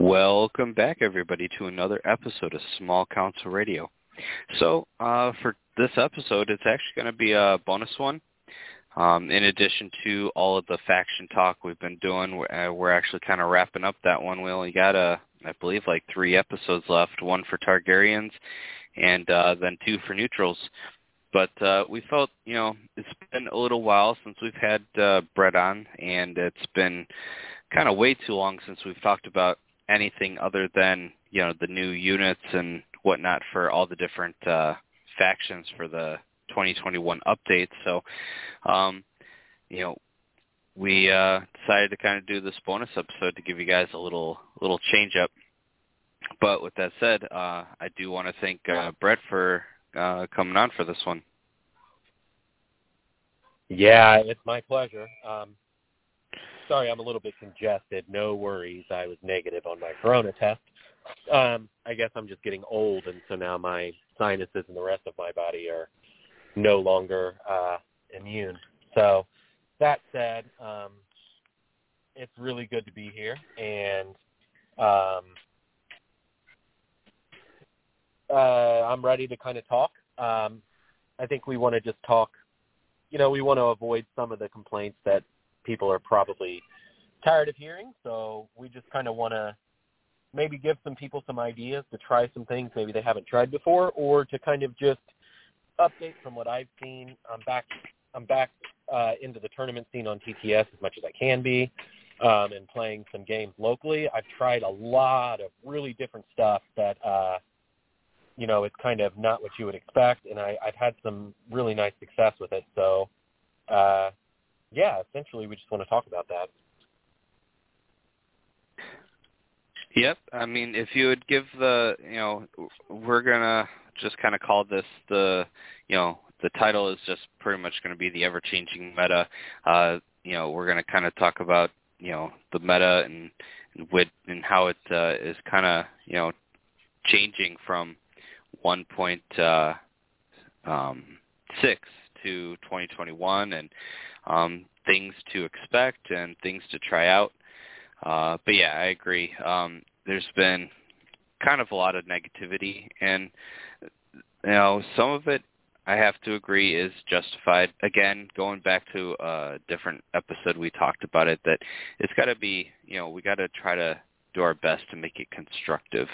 Welcome back, everybody, to another episode of Small Council Radio. So, uh, for this episode, it's actually going to be a bonus one. Um, in addition to all of the faction talk we've been doing, we're, uh, we're actually kind of wrapping up that one. We only got, uh, I believe, like three episodes left, one for Targaryens and uh, then two for neutrals. But uh, we felt, you know, it's been a little while since we've had uh, Brett on, and it's been kind of way too long since we've talked about anything other than you know the new units and whatnot for all the different uh, factions for the 2021 update. So, um, you know, we uh, decided to kind of do this bonus episode to give you guys a little little change up. But with that said, uh, I do want to thank uh, Brett for uh, coming on for this one. Yeah, it's my pleasure. Um, sorry, I'm a little bit congested. No worries. I was negative on my corona test. Um, I guess I'm just getting old, and so now my sinuses and the rest of my body are no longer uh, immune. So that said, um, it's really good to be here, and um, uh, I'm ready to kind of talk. Um, I think we want to just talk. You know, we want to avoid some of the complaints that people are probably tired of hearing. So we just kind of want to maybe give some people some ideas to try some things maybe they haven't tried before, or to kind of just update from what I've seen. I'm back. I'm back uh, into the tournament scene on TTS as much as I can be, um, and playing some games locally. I've tried a lot of really different stuff that, uh, you know, it's kind of not what you would expect, and I, I've had some really nice success with it. So, uh, yeah, essentially, we just want to talk about that. Yep. I mean, if you would give the, you know, we're gonna just kind of call this the, you know, the title is just pretty much going to be the ever-changing meta. Uh, you know, we're going to kind of talk about, you know, the meta and and, with, and how it uh, is kind of, you know, changing from 1.6 uh, um, to 2021 and um, things to expect and things to try out. Uh, but yeah, I agree. Um, there's been kind of a lot of negativity, and you know, some of it I have to agree is justified. Again, going back to a different episode, we talked about it that it's got to be, you know, we got to try to do our best to make it constructive.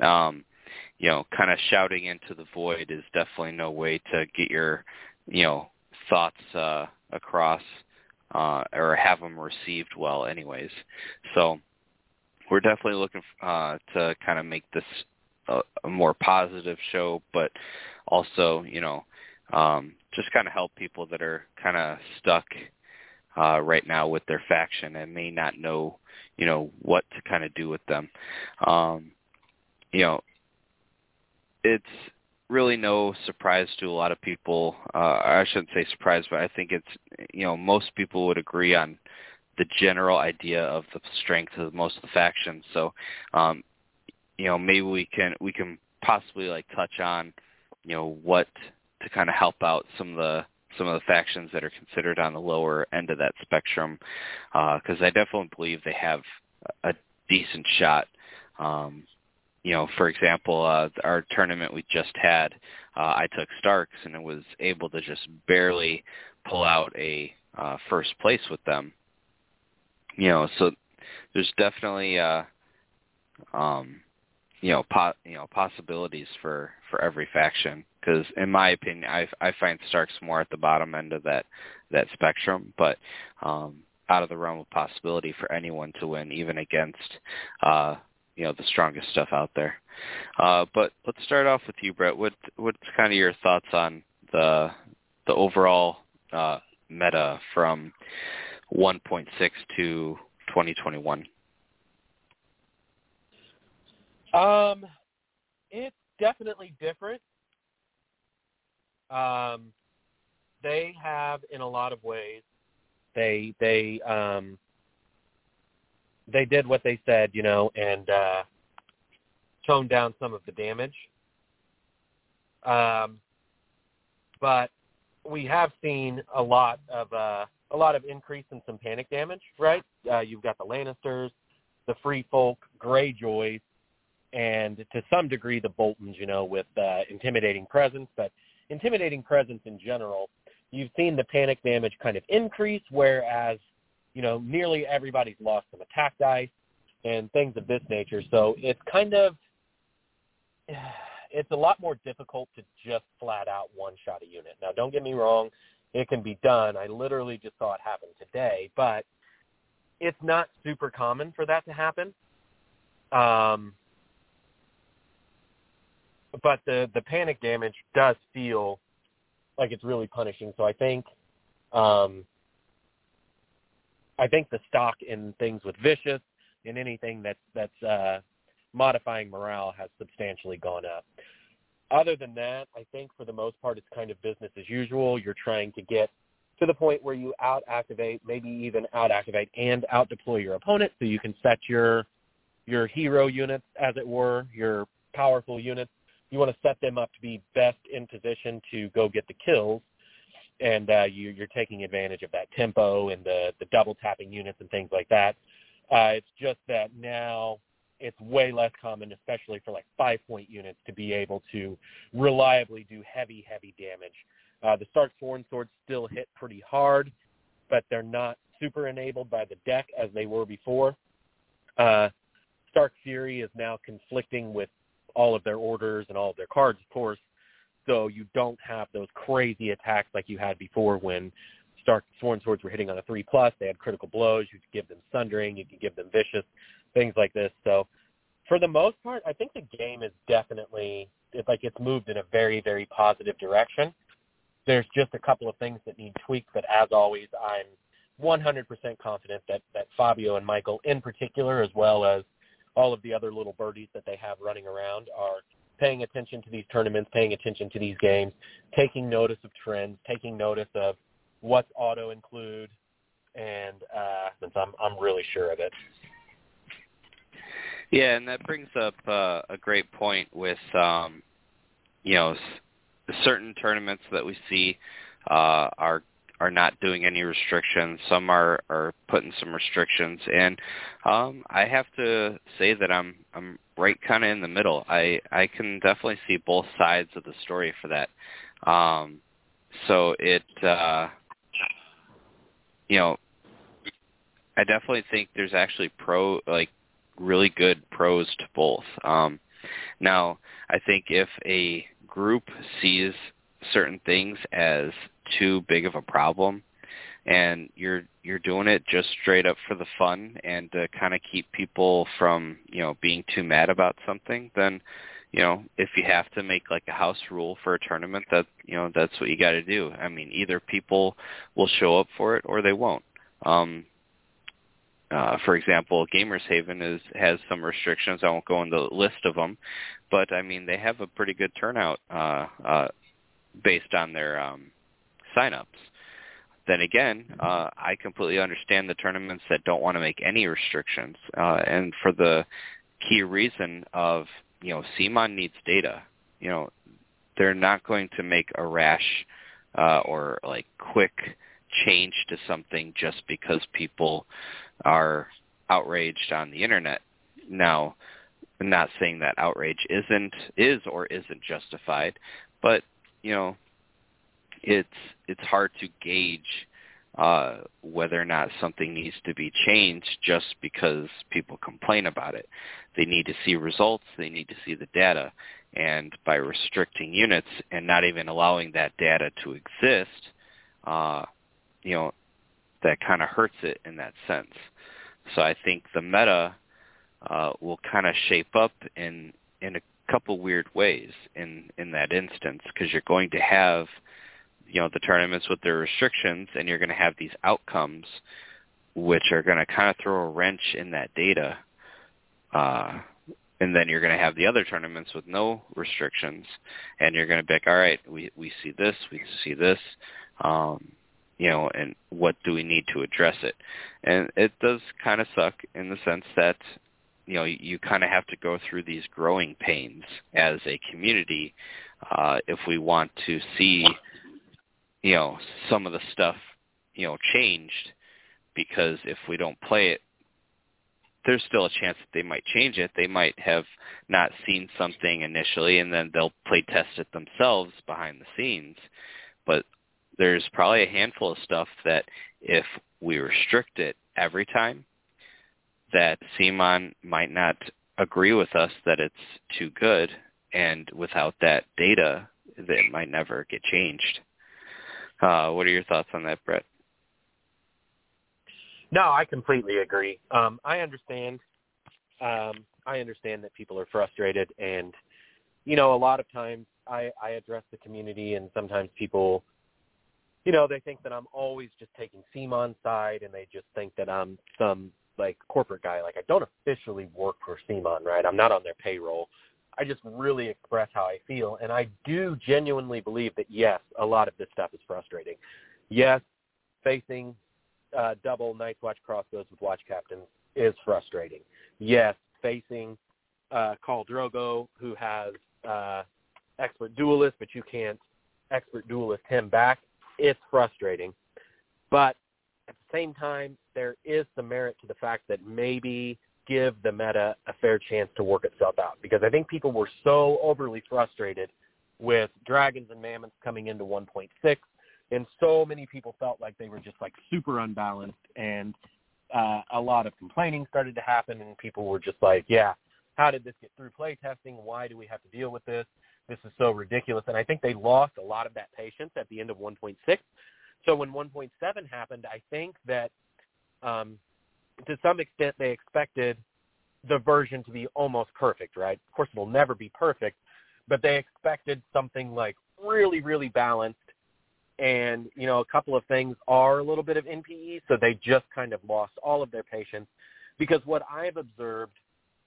Um, you know, kind of shouting into the void is definitely no way to get your, you know, thoughts uh, across uh, or have them received well anyways. So we're definitely looking uh, to kind of make this a, a more positive show, but also, you know, um, just kind of help people that are kind of stuck uh, right now with their faction and may not know, you know, what to kind of do with them. Um, you know, it's really no surprise to a lot of people. Uh, I shouldn't say surprise, but I think it's you know most people would agree on the general idea of the strength of most of the factions. So, um, you know, maybe we can we can possibly like touch on you know what to kind of help out some of the some of the factions that are considered on the lower end of that spectrum, because uh, I definitely believe they have a decent shot. Um, you know, for example, uh, our tournament we just had, uh, I took Starks and it was able to just barely pull out a uh, first place with them. You know, so there's definitely, uh, um, you know, po- you know, possibilities for for every faction. Because in my opinion, I I find Starks more at the bottom end of that that spectrum, but um, out of the realm of possibility for anyone to win, even against uh, you know the strongest stuff out there. Uh, but let's start off with you, Brett. What what's kind of your thoughts on the the overall uh, meta from 1.6 to 2021? Um, it's definitely different. Um, they have, in a lot of ways, they they um, they did what they said, you know, and uh, toned down some of the damage. Um, but we have seen a lot of uh, a lot of increase in some panic damage, right? Uh, you've got the Lannisters, the Free Folk, Greyjoys, and to some degree the Boltons, you know, with uh, intimidating presence, but intimidating presence in general, you've seen the panic damage kind of increase, whereas, you know, nearly everybody's lost some attack dice and things of this nature. So it's kind of, it's a lot more difficult to just flat out one shot a unit. Now, don't get me wrong, it can be done. I literally just saw it happen today, but it's not super common for that to happen. Um, but the the panic damage does feel like it's really punishing. So I think um, I think the stock in things with vicious and anything that's that's uh, modifying morale has substantially gone up. Other than that, I think for the most part it's kind of business as usual. You're trying to get to the point where you out activate, maybe even out activate and out deploy your opponent so you can set your your hero units, as it were, your powerful units. You want to set them up to be best in position to go get the kills, and uh, you, you're taking advantage of that tempo and the the double tapping units and things like that. Uh, it's just that now it's way less common, especially for like five point units, to be able to reliably do heavy, heavy damage. Uh, the Stark Sworn Swords still hit pretty hard, but they're not super enabled by the deck as they were before. Uh, Stark Fury is now conflicting with all of their orders and all of their cards, of course. So you don't have those crazy attacks like you had before when Stark Sworn Swords were hitting on a three plus. They had critical blows. You could give them sundering. You could give them vicious things like this. So for the most part, I think the game is definitely it's like it's moved in a very very positive direction. There's just a couple of things that need tweaks, but as always, I'm 100% confident that that Fabio and Michael, in particular, as well as all of the other little birdies that they have running around, are paying attention to these tournaments, paying attention to these games, taking notice of trends, taking notice of what's auto include, and uh, since I'm I'm really sure of it. Yeah, and that brings up uh, a great point with um, you know certain tournaments that we see uh, are are not doing any restrictions. Some are are putting some restrictions, and um, I have to say that I'm I'm right kind of in the middle. I I can definitely see both sides of the story for that. Um, so it uh, you know I definitely think there's actually pro like really good pros to both. Um, now I think if a group sees certain things as too big of a problem and you're you're doing it just straight up for the fun and to kind of keep people from you know being too mad about something then you know if you have to make like a house rule for a tournament that you know that's what you got to do i mean either people will show up for it or they won't um uh, for example, Gamers Haven is has some restrictions. I won't go into the list of them, but I mean they have a pretty good turnout uh, uh, based on their um, signups. Then again, uh, I completely understand the tournaments that don't want to make any restrictions, uh, and for the key reason of you know CMON needs data. You know, they're not going to make a rash uh, or like quick change to something just because people are outraged on the internet. Now, I'm not saying that outrage isn't is or isn't justified, but you know, it's it's hard to gauge uh, whether or not something needs to be changed just because people complain about it. They need to see results. They need to see the data. And by restricting units and not even allowing that data to exist, uh, you know, that kind of hurts it in that sense. So I think the meta uh, will kind of shape up in in a couple weird ways in in that instance because you're going to have you know the tournaments with their restrictions and you're going to have these outcomes which are going to kind of throw a wrench in that data uh and then you're going to have the other tournaments with no restrictions and you're going to be like all right we we see this we see this um you know, and what do we need to address it? And it does kind of suck in the sense that, you know, you kind of have to go through these growing pains as a community uh, if we want to see, you know, some of the stuff, you know, changed. Because if we don't play it, there's still a chance that they might change it. They might have not seen something initially, and then they'll play test it themselves behind the scenes. But there's probably a handful of stuff that if we restrict it every time, that CMON might not agree with us that it's too good, and without that data, it might never get changed. Uh, what are your thoughts on that, Brett? No, I completely agree. Um, I understand. Um, I understand that people are frustrated, and you know, a lot of times I, I address the community, and sometimes people, you know, they think that I'm always just taking CMON's side, and they just think that I'm some like corporate guy. Like I don't officially work for CMON, right? I'm not on their payroll. I just really express how I feel, and I do genuinely believe that yes, a lot of this stuff is frustrating. Yes, facing uh, double Night's Watch crossbows with Watch Captains is frustrating. Yes, facing uh, Khal Drogo, who has uh, expert duelist, but you can't expert duelist him back. It's frustrating. But at the same time, there is some merit to the fact that maybe give the meta a fair chance to work itself out. Because I think people were so overly frustrated with dragons and mammoths coming into 1.6 and so many people felt like they were just like super unbalanced and uh, a lot of complaining started to happen and people were just like yeah how did this get through play testing why do we have to deal with this? This is so ridiculous. And i think they lost a lot of that patience at the end of 1.6 so when 1.7 happened i think that um, to some extent they expected the version to be almost perfect right of course it will never be perfect but they expected something like really really balanced and you know a couple of things are a little bit of NPE, so they just kind of lost all of their patience. Because what I've observed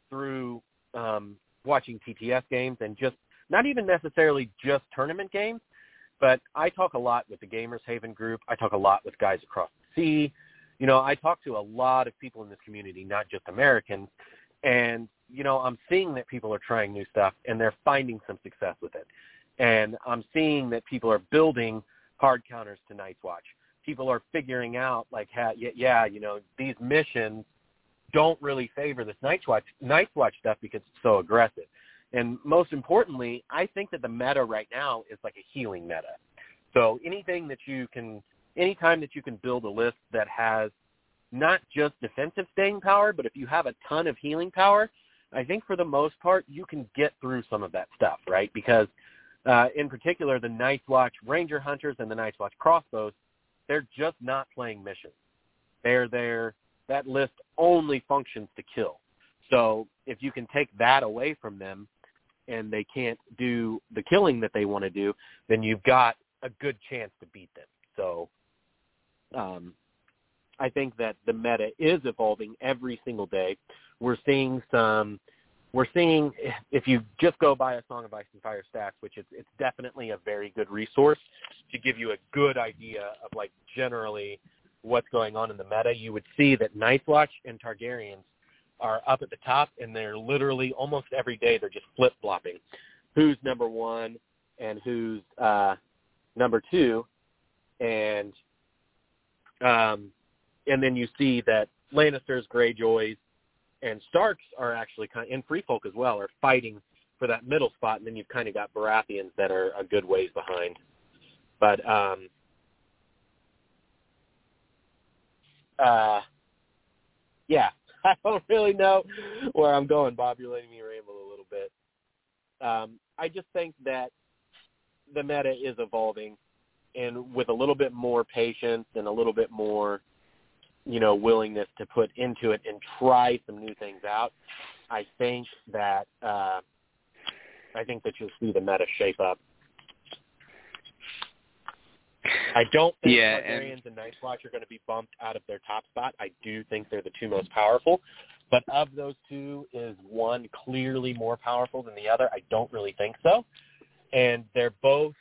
through um, watching TTS games and just not even necessarily just tournament games, but I talk a lot with the Gamers Haven group. I talk a lot with guys across the sea. You know, I talk to a lot of people in this community, not just Americans, and you know, I'm seeing that people are trying new stuff and they're finding some success with it. And I'm seeing that people are building hard counters to Night's Watch. People are figuring out like, yeah, yeah, you know, these missions don't really favor this Night's Watch Night's Watch stuff because it's so aggressive. And most importantly, I think that the meta right now is like a healing meta. So anything that you can, anytime that you can build a list that has not just defensive staying power, but if you have a ton of healing power, I think for the most part you can get through some of that stuff, right? Because uh, in particular, the Night's Watch Ranger Hunters and the Night's Watch Crossbows, they're just not playing missions. They're there. That list only functions to kill. So if you can take that away from them and they can't do the killing that they want to do, then you've got a good chance to beat them. So um, I think that the meta is evolving every single day. We're seeing some we're seeing if you just go by a Song of Ice and Fire stats, which is it's definitely a very good resource to give you a good idea of like generally what's going on in the meta. You would see that Night's Watch and Targaryens are up at the top, and they're literally almost every day they're just flip flopping. Who's number one and who's uh, number two, and um, and then you see that Lannisters, Greyjoys, and Starks are actually kind of, in Free Folk as well are fighting for that middle spot, and then you've kind of got Baratheons that are a good ways behind. But um, uh, yeah, I don't really know where I'm going, Bob. You're letting me ramble a little bit. Um, I just think that the meta is evolving, and with a little bit more patience and a little bit more you know, willingness to put into it and try some new things out, I think that uh, I think that you'll see the meta shape up. I don't think yeah, Targaryens and, and Night's Watch are going to be bumped out of their top spot. I do think they're the two most powerful. But of those two, is one clearly more powerful than the other? I don't really think so. And they're both,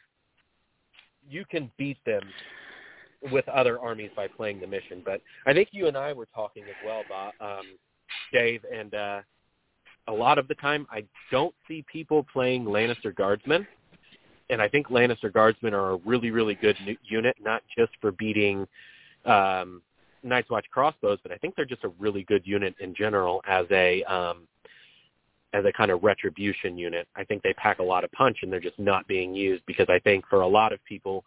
you can beat them with other armies by playing the mission. But I think you and I were talking as well, Bob, um, Dave, and uh, a lot of the time I don't see people playing Lannister Guardsmen. And I think Lannister Guardsmen are a really, really good unit, not just for beating, um, Night's Watch crossbows, but I think they're just a really good unit in general as a um, as a kind of retribution unit. I think they pack a lot of punch, and they're just not being used because I think for a lot of people,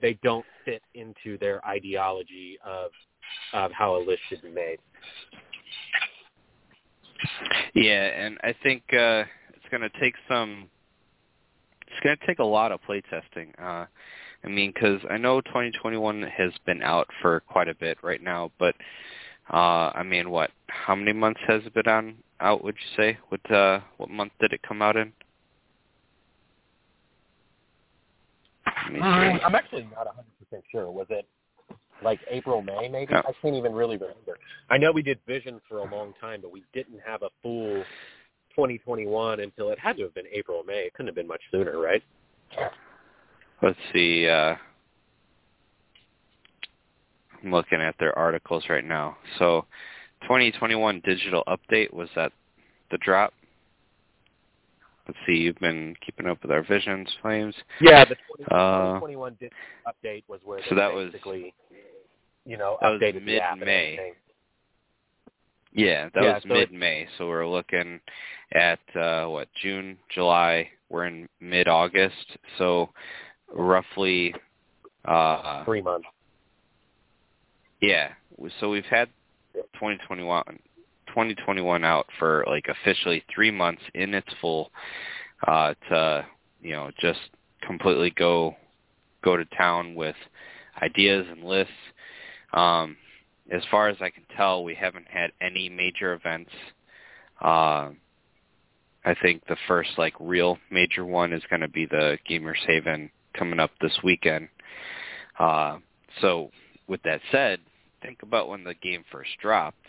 they don't fit into their ideology of of how a list should be made. Yeah, and I think uh, it's going to take some. It's going to take a lot of playtesting. Uh, I mean, because I know 2021 has been out for quite a bit right now, but uh, I mean, what? How many months has it been on out? Would you say? What uh, what month did it come out in? Mm, I'm actually not 100% sure. Was it like April, May, maybe? I can't even really remember. I know we did Visions for a long time, but we didn't have a full 2021 until it had to have been April, or May. It couldn't have been much sooner, right? Let's see. Uh, I'm looking at their articles right now. So, 2021 digital update was that the drop? Let's see. You've been keeping up with our visions, flames. Yeah, the 20, uh, 2021 digital update was where so that basically, was, you know, that updated was mid-May. Yeah, that yeah, was so mid-May. So we're looking at uh what June, July. We're in mid-August. So roughly uh three months. Yeah. So we've had 2021 2021 out for like officially 3 months in its full uh to you know just completely go go to town with ideas and lists. Um as far as I can tell, we haven't had any major events. Uh, I think the first like real major one is going to be the Gamers Haven coming up this weekend. Uh, so with that said, think about when the game first dropped.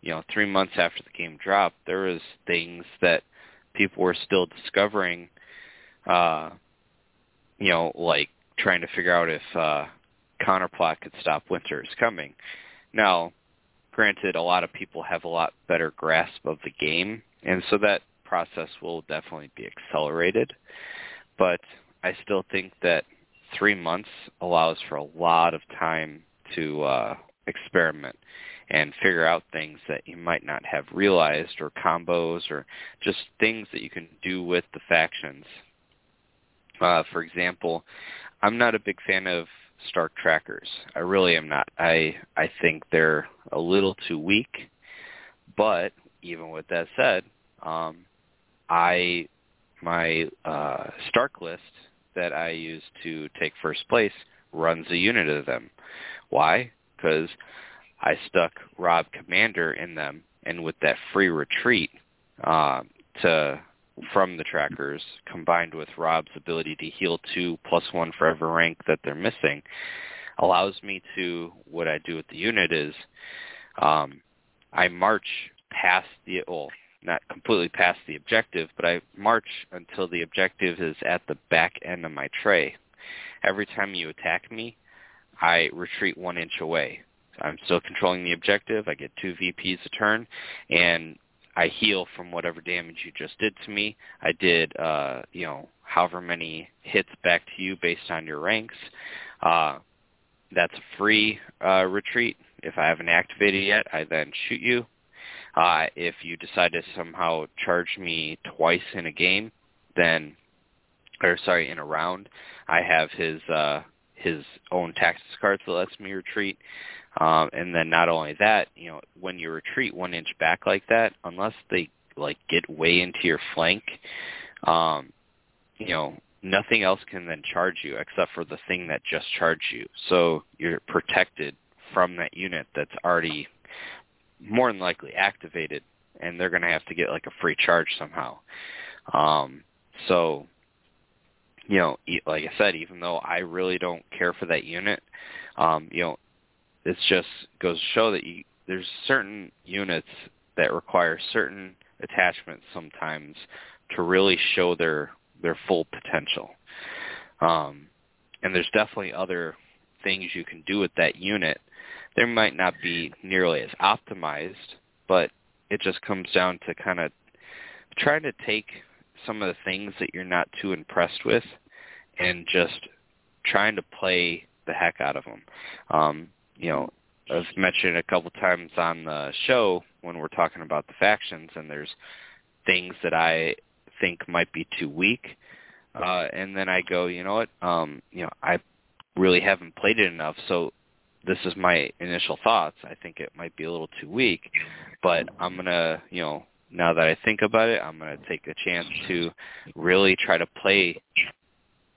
You know, three months after the game dropped, there was things that people were still discovering. Uh, you know, like trying to figure out if uh, counterplot could stop Winter's coming. Now, granted, a lot of people have a lot better grasp of the game, and so that process will definitely be accelerated. But I still think that three months allows for a lot of time to uh, experiment and figure out things that you might not have realized or combos or just things that you can do with the factions. Uh, for example, I'm not a big fan of Stark trackers. I really am not. I I think they're a little too weak. But even with that said, um, I my uh, Stark list that I use to take first place runs a unit of them. Why? Because I stuck Robb Commander in them, and with that free retreat uh, to from the trackers combined with Robb's ability to heal two plus one for every rank that they're missing allows me to what I do with the unit is um, I march past the well not completely past the objective, but I march until the objective is at the back end of my tray. Every time you attack me, I retreat one inch away. I'm still controlling the objective. I get two VPs a turn, and I heal from whatever damage you just did to me. I did, uh, you know, however many hits back to you based on your ranks. Uh, that's a free uh, retreat. If I haven't activated yet, I then shoot you. Uh, if you decide to somehow charge me twice in a game, then, or sorry, in a round, I have his uh, his own Tactics cards that lets me retreat. Um, and then not only that, you know, when you retreat one inch back like that, unless they like get way into your flank, um, you know, nothing else can then charge you except for the thing that just charged you. So you're protected from that unit that's already more than likely activated, and they're going to have to get like a free charge somehow. Um, so, you know, like I said, even though I really don't care for that unit, um, you know, it just goes to show that you, there's certain units that require certain attachments sometimes to really show their their full potential. Um, and there's definitely other things you can do with that unit. There might not be nearly as optimized, but it just comes down to kind of trying to take some of the things that you're not too impressed with and just trying to play the heck out of them. Um, you know, I've mentioned a couple times on the show when we're talking about the factions, and there's things that I think might be too weak, uh, and then I go, you know what, um, you know, I really haven't played it enough, so this is my initial thoughts. I think it might be a little too weak, but I'm gonna, you know, now that I think about it, I'm gonna take a chance to really try to play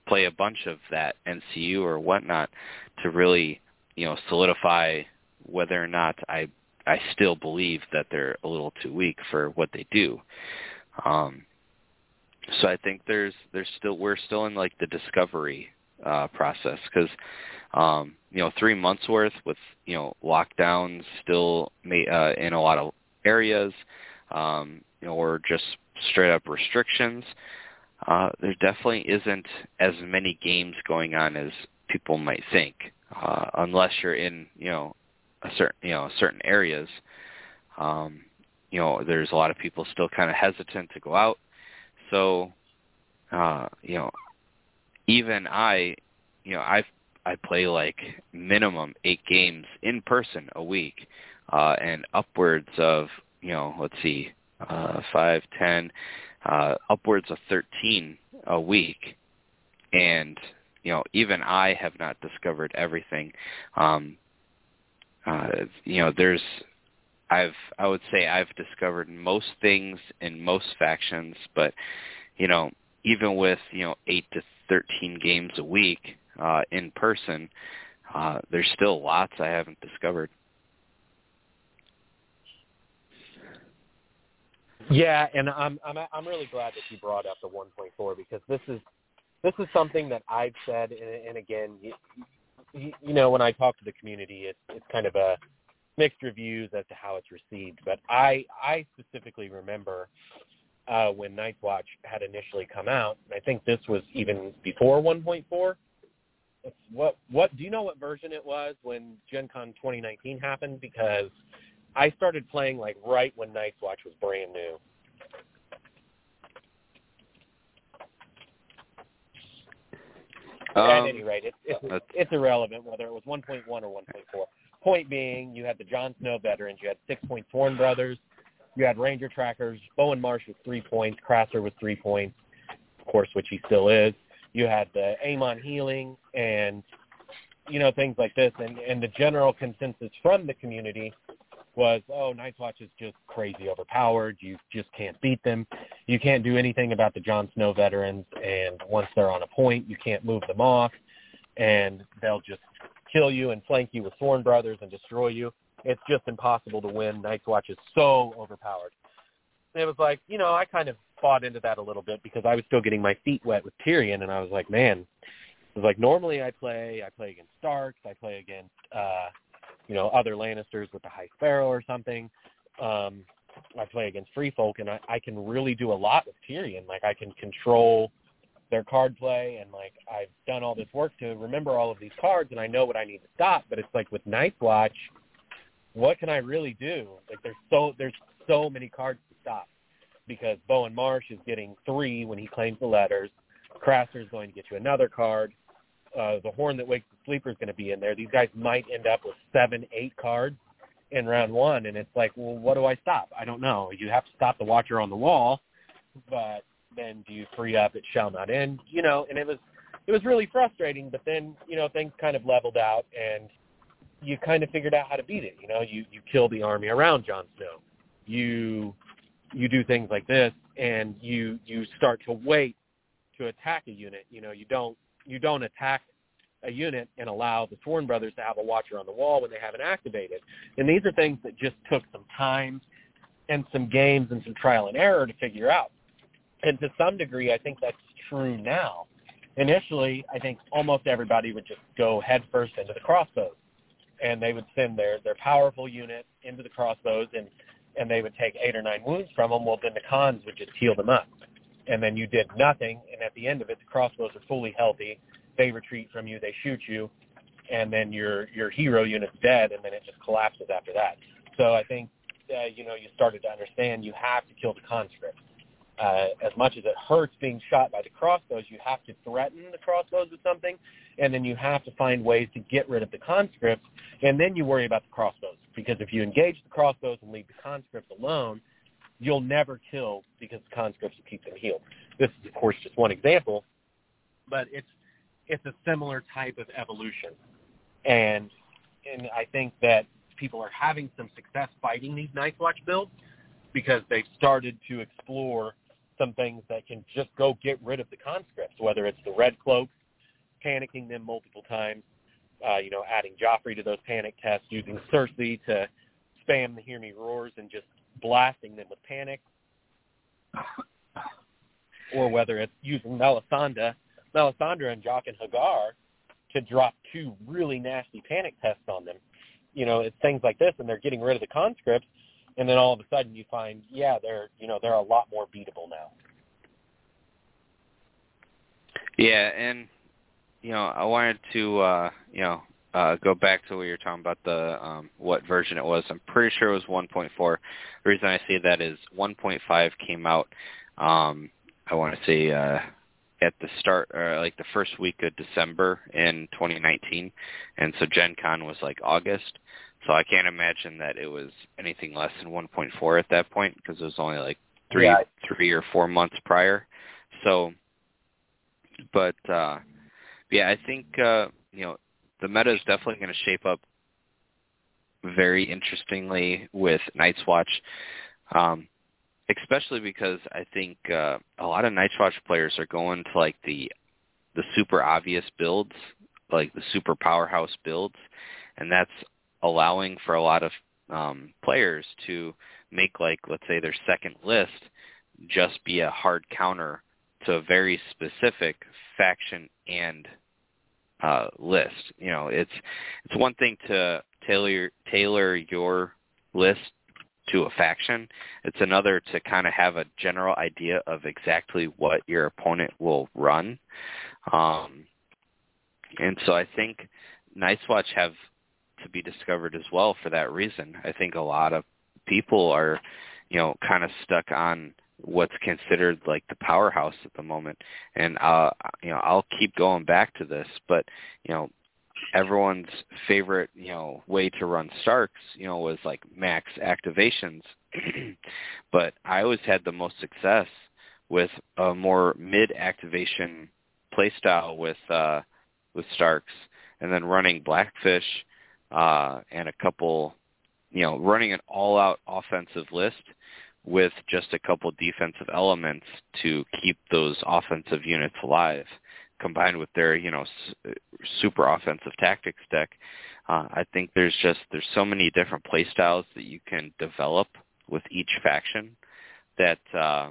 play a bunch of that NCU or whatnot to really, you know, solidify whether or not I I still believe that they're a little too weak for what they do. Um, so I think there's there's still we're still in like the discovery uh, process because um, you know three months worth with you know lockdowns still may, uh, in a lot of areas, um, you know, or just straight up restrictions. Uh, there definitely isn't as many games going on as people might think, uh, unless you're in you know a certain you know certain areas. Um, you know, there's a lot of people still kind of hesitant to go out. So, uh, you know, even I, you know, I I play like minimum eight games in person a week, uh, and upwards of you know, let's see, uh, five, ten, uh, upwards of thirteen a week, and you know, even I have not discovered everything. Um, uh, you know, there's I've I would say I've discovered most things in most factions, but you know, even with you know eight to thirteen games a week uh, in person, uh, there's still lots I haven't discovered. Yeah, and I'm I'm I'm really glad that you brought up the 1.4 because this is this is something that I've said, and, and again, you, you know, when I talk to the community, it's it's kind of a mixed reviews as to how it's received. But I I specifically remember uh, when Night's Watch had initially come out. I think this was even before 1.4. What what do you know what version it was when Gen Con 2019 happened? Because I started playing like right when Night's Watch was brand new. Um, At any rate, it's it's, it's irrelevant whether it was 1.1 or 1.4. Point being, you had the Jon Snow veterans, you had Six Point Sworn Brothers, you had Ranger Trackers, Bowen Marsh with three points, Craster with three points, of course, which he still is. You had the Aemon Healing and you know things like this, and and the general consensus from the community was, oh, Night's Watch is just crazy overpowered. You just can't beat them. You can't do anything about the Jon Snow veterans, and once they're on a point, you can't move them off, and they'll just kill you and flank you with Sworn Brothers and destroy you. It's just impossible to win. Night's Watch is so overpowered. It was like, you know, I kind of bought into that a little bit because I was still getting my feet wet with Tyrion, and I was like, man, it was like normally I play, I play against Starks, I play against, uh, you know, other Lannisters with the High Sparrow or something. Um, I play against Free Folk, and I, I can really do a lot with Tyrion. Like I can control their card play and like I've done all this work to remember all of these cards and I know what I need to stop. But it's like with Night's Watch, what can I really do? Like there's so there's so many cards to stop because Bowen Marsh is getting three when he claims the letters. Craster is going to get you another card. Uh, the Horn that wakes the sleeper is going to be in there. These guys might end up with seven, eight cards in round one, and it's like, well, what do I stop? I don't know. You have to stop the Watcher on the wall, but then do you free up it shall not end you know and it was it was really frustrating but then you know things kind of leveled out and you kind of figured out how to beat it you know you you kill the army around Jon Snow you you do things like this and you you start to wait to attack a unit you know you don't you don't attack a unit and allow the Sworn Brothers to have a watcher on the wall when they haven't activated. And these are things that just took some time and some games and some trial and error to figure out and to some degree, I think that's true now. Initially, I think almost everybody would just go headfirst into the crossbows, and they would send their their powerful unit into the crossbows, and and they would take eight or nine wounds from them. Well, then the cons would just heal them up, and then you did nothing, and at the end of it, the crossbows are fully healthy. They retreat from you, they shoot you, and then your your hero unit's dead, and then it just collapses after that. So I think uh, you know you started to understand you have to kill the conscript uh, as much as it hurts being shot by the crossbows, you have to threaten the crossbows with something, and then you have to find ways to get rid of the conscripts, and then you worry about the crossbows. Because if you engage the crossbows and leave the conscripts alone, you'll never kill because conscripts will keep them healed. This is, of course, just one example, but it's it's a similar type of evolution, and and I think that people are having some success fighting these Night's Watch builds because they've started to explore some things that can just go get rid of the conscripts, whether it's the red cloaks, panicking them multiple times, uh, you know, adding Joffrey to those panic tests, using Cersei to spam the Hear Me Roars and just blasting them with panic, or whether it's using Melisandre, Melisandre and Jaqen H'ghar to drop two really nasty panic tests on them. You know, it's things like this, and they're getting rid of the conscripts, and then all of a sudden you find, yeah, they're you know they're a lot more beatable now. Yeah, and you know, I wanted to uh, you know uh, go back to what you're talking about the um, what version it was. I'm pretty sure it was 1.4. The reason I say that is 1.5 came out. Um, I want to say uh, at the start, or like the first week of December in 2019, and so Gen Con was like August. So I can't imagine that it was anything less than 1.4 at that point because it was only like three, yeah. three or four months prior. So, but uh, yeah, I think uh, you know the meta is definitely going to shape up very interestingly with Night's Watch, um, especially because I think uh, a lot of Night's Watch players are going to like the the super obvious builds, like the super powerhouse builds, and that's allowing for a lot of um, players to make like let's say their second list just be a hard counter to a very specific faction and uh, list. You know, it's it's one thing to tailor tailor your list to a faction. It's another to kind of have a general idea of exactly what your opponent will run. Um, and so I think Night's Watch have to be discovered as well for that reason. I think a lot of people are, you know, kind of stuck on what's considered like the powerhouse at the moment. And uh you know, I'll keep going back to this, but you know, everyone's favorite, you know, way to run Starks, you know, was like max activations. but I always had the most success with a more mid activation playstyle with uh with Starks and then running Blackfish uh and a couple you know, running an all out offensive list with just a couple defensive elements to keep those offensive units alive, combined with their you know super offensive tactics deck. Uh, I think there's just there's so many different play styles that you can develop with each faction that uh,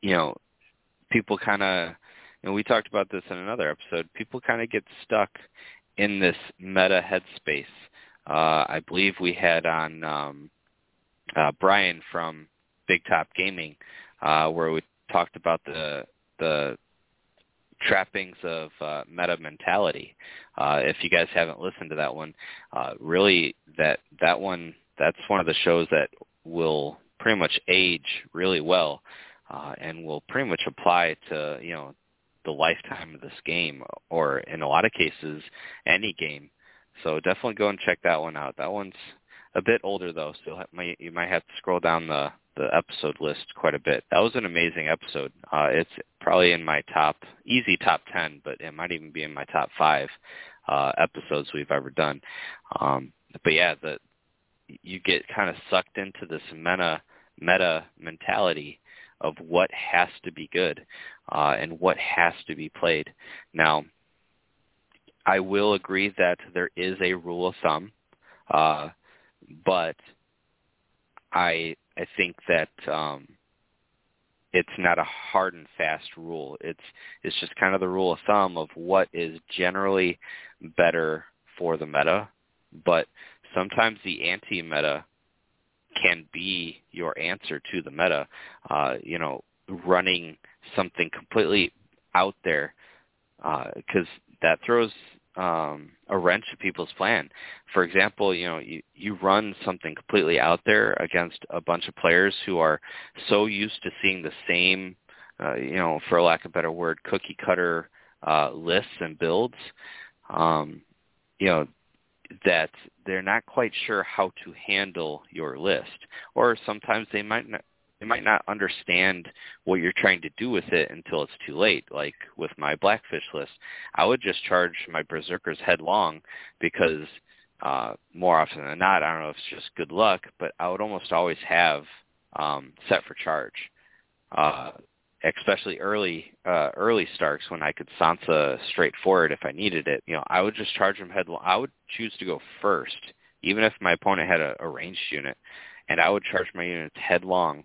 you know people kind of and we talked about this in another episode. People kind of get stuck in this meta headspace. Uh, I believe we had on um, uh, Brian from Big Top Gaming, uh, where we talked about the the trappings of uh, meta mentality. Uh, if you guys haven't listened to that one, uh, really that that one that's one of the shows that will pretty much age really well uh, and will pretty much apply to you know the lifetime of this game, or in a lot of cases any game. So definitely go and check that one out. That one's a bit older though, so you might have to scroll down the the episode list quite a bit. That was an amazing episode. Uh, it's probably in my top, easy top ten, but it might even be in my top five uh, episodes we've ever done. Um, but yeah, the you get kind of sucked into this meta meta mentality of what has to be good uh, and what has to be played. Now, I will agree that there is a rule of thumb. Uh, but I I think that um, it's not a hard and fast rule. It's it's just kind of the rule of thumb of what is generally better for the meta, but sometimes the anti-meta can be your answer to the meta. Uh, you know, running something completely out there because uh, that throws um, a wrench to people's plan. For example, you know, you, you run something completely out there against a bunch of players who are so used to seeing the same, uh, you know, for lack of a better word, cookie cutter uh, lists and builds. Um, you know, that they're not quite sure how to handle your list, or sometimes they might not they might not understand what you're trying to do with it until it's too late. Like with my Blackfish list, I would just charge my Berserkers headlong because uh, more often than not, I don't know if it's just good luck, but I would almost always have um, set for charge. Uh, especially early uh, early starts when I could Sansa straight forward if I needed it. You know, I would just charge them headlong. I would choose to go first, even if my opponent had a, a ranged unit, and I would charge my units headlong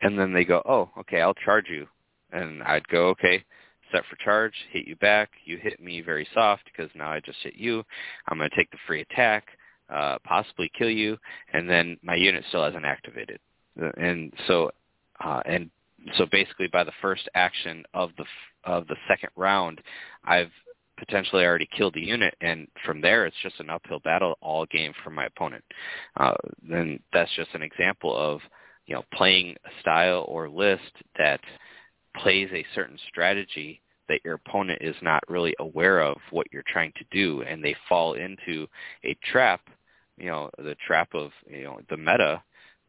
and then they go, oh, okay, I'll charge you. And I'd go, okay, set for charge, hit you back. You hit me very soft because now I just hit you. I'm going to take the free attack, uh, possibly kill you, and then my unit still hasn't activated. And so, uh, and so basically by the first action of the of the second round, I've potentially already killed the unit, and from there it's just an uphill battle all game for my opponent. Uh, then that's just an example of you know, playing a style or list that plays a certain strategy that your opponent is not really aware of what you're trying to do and they fall into a trap, you know, the trap of, you know, the meta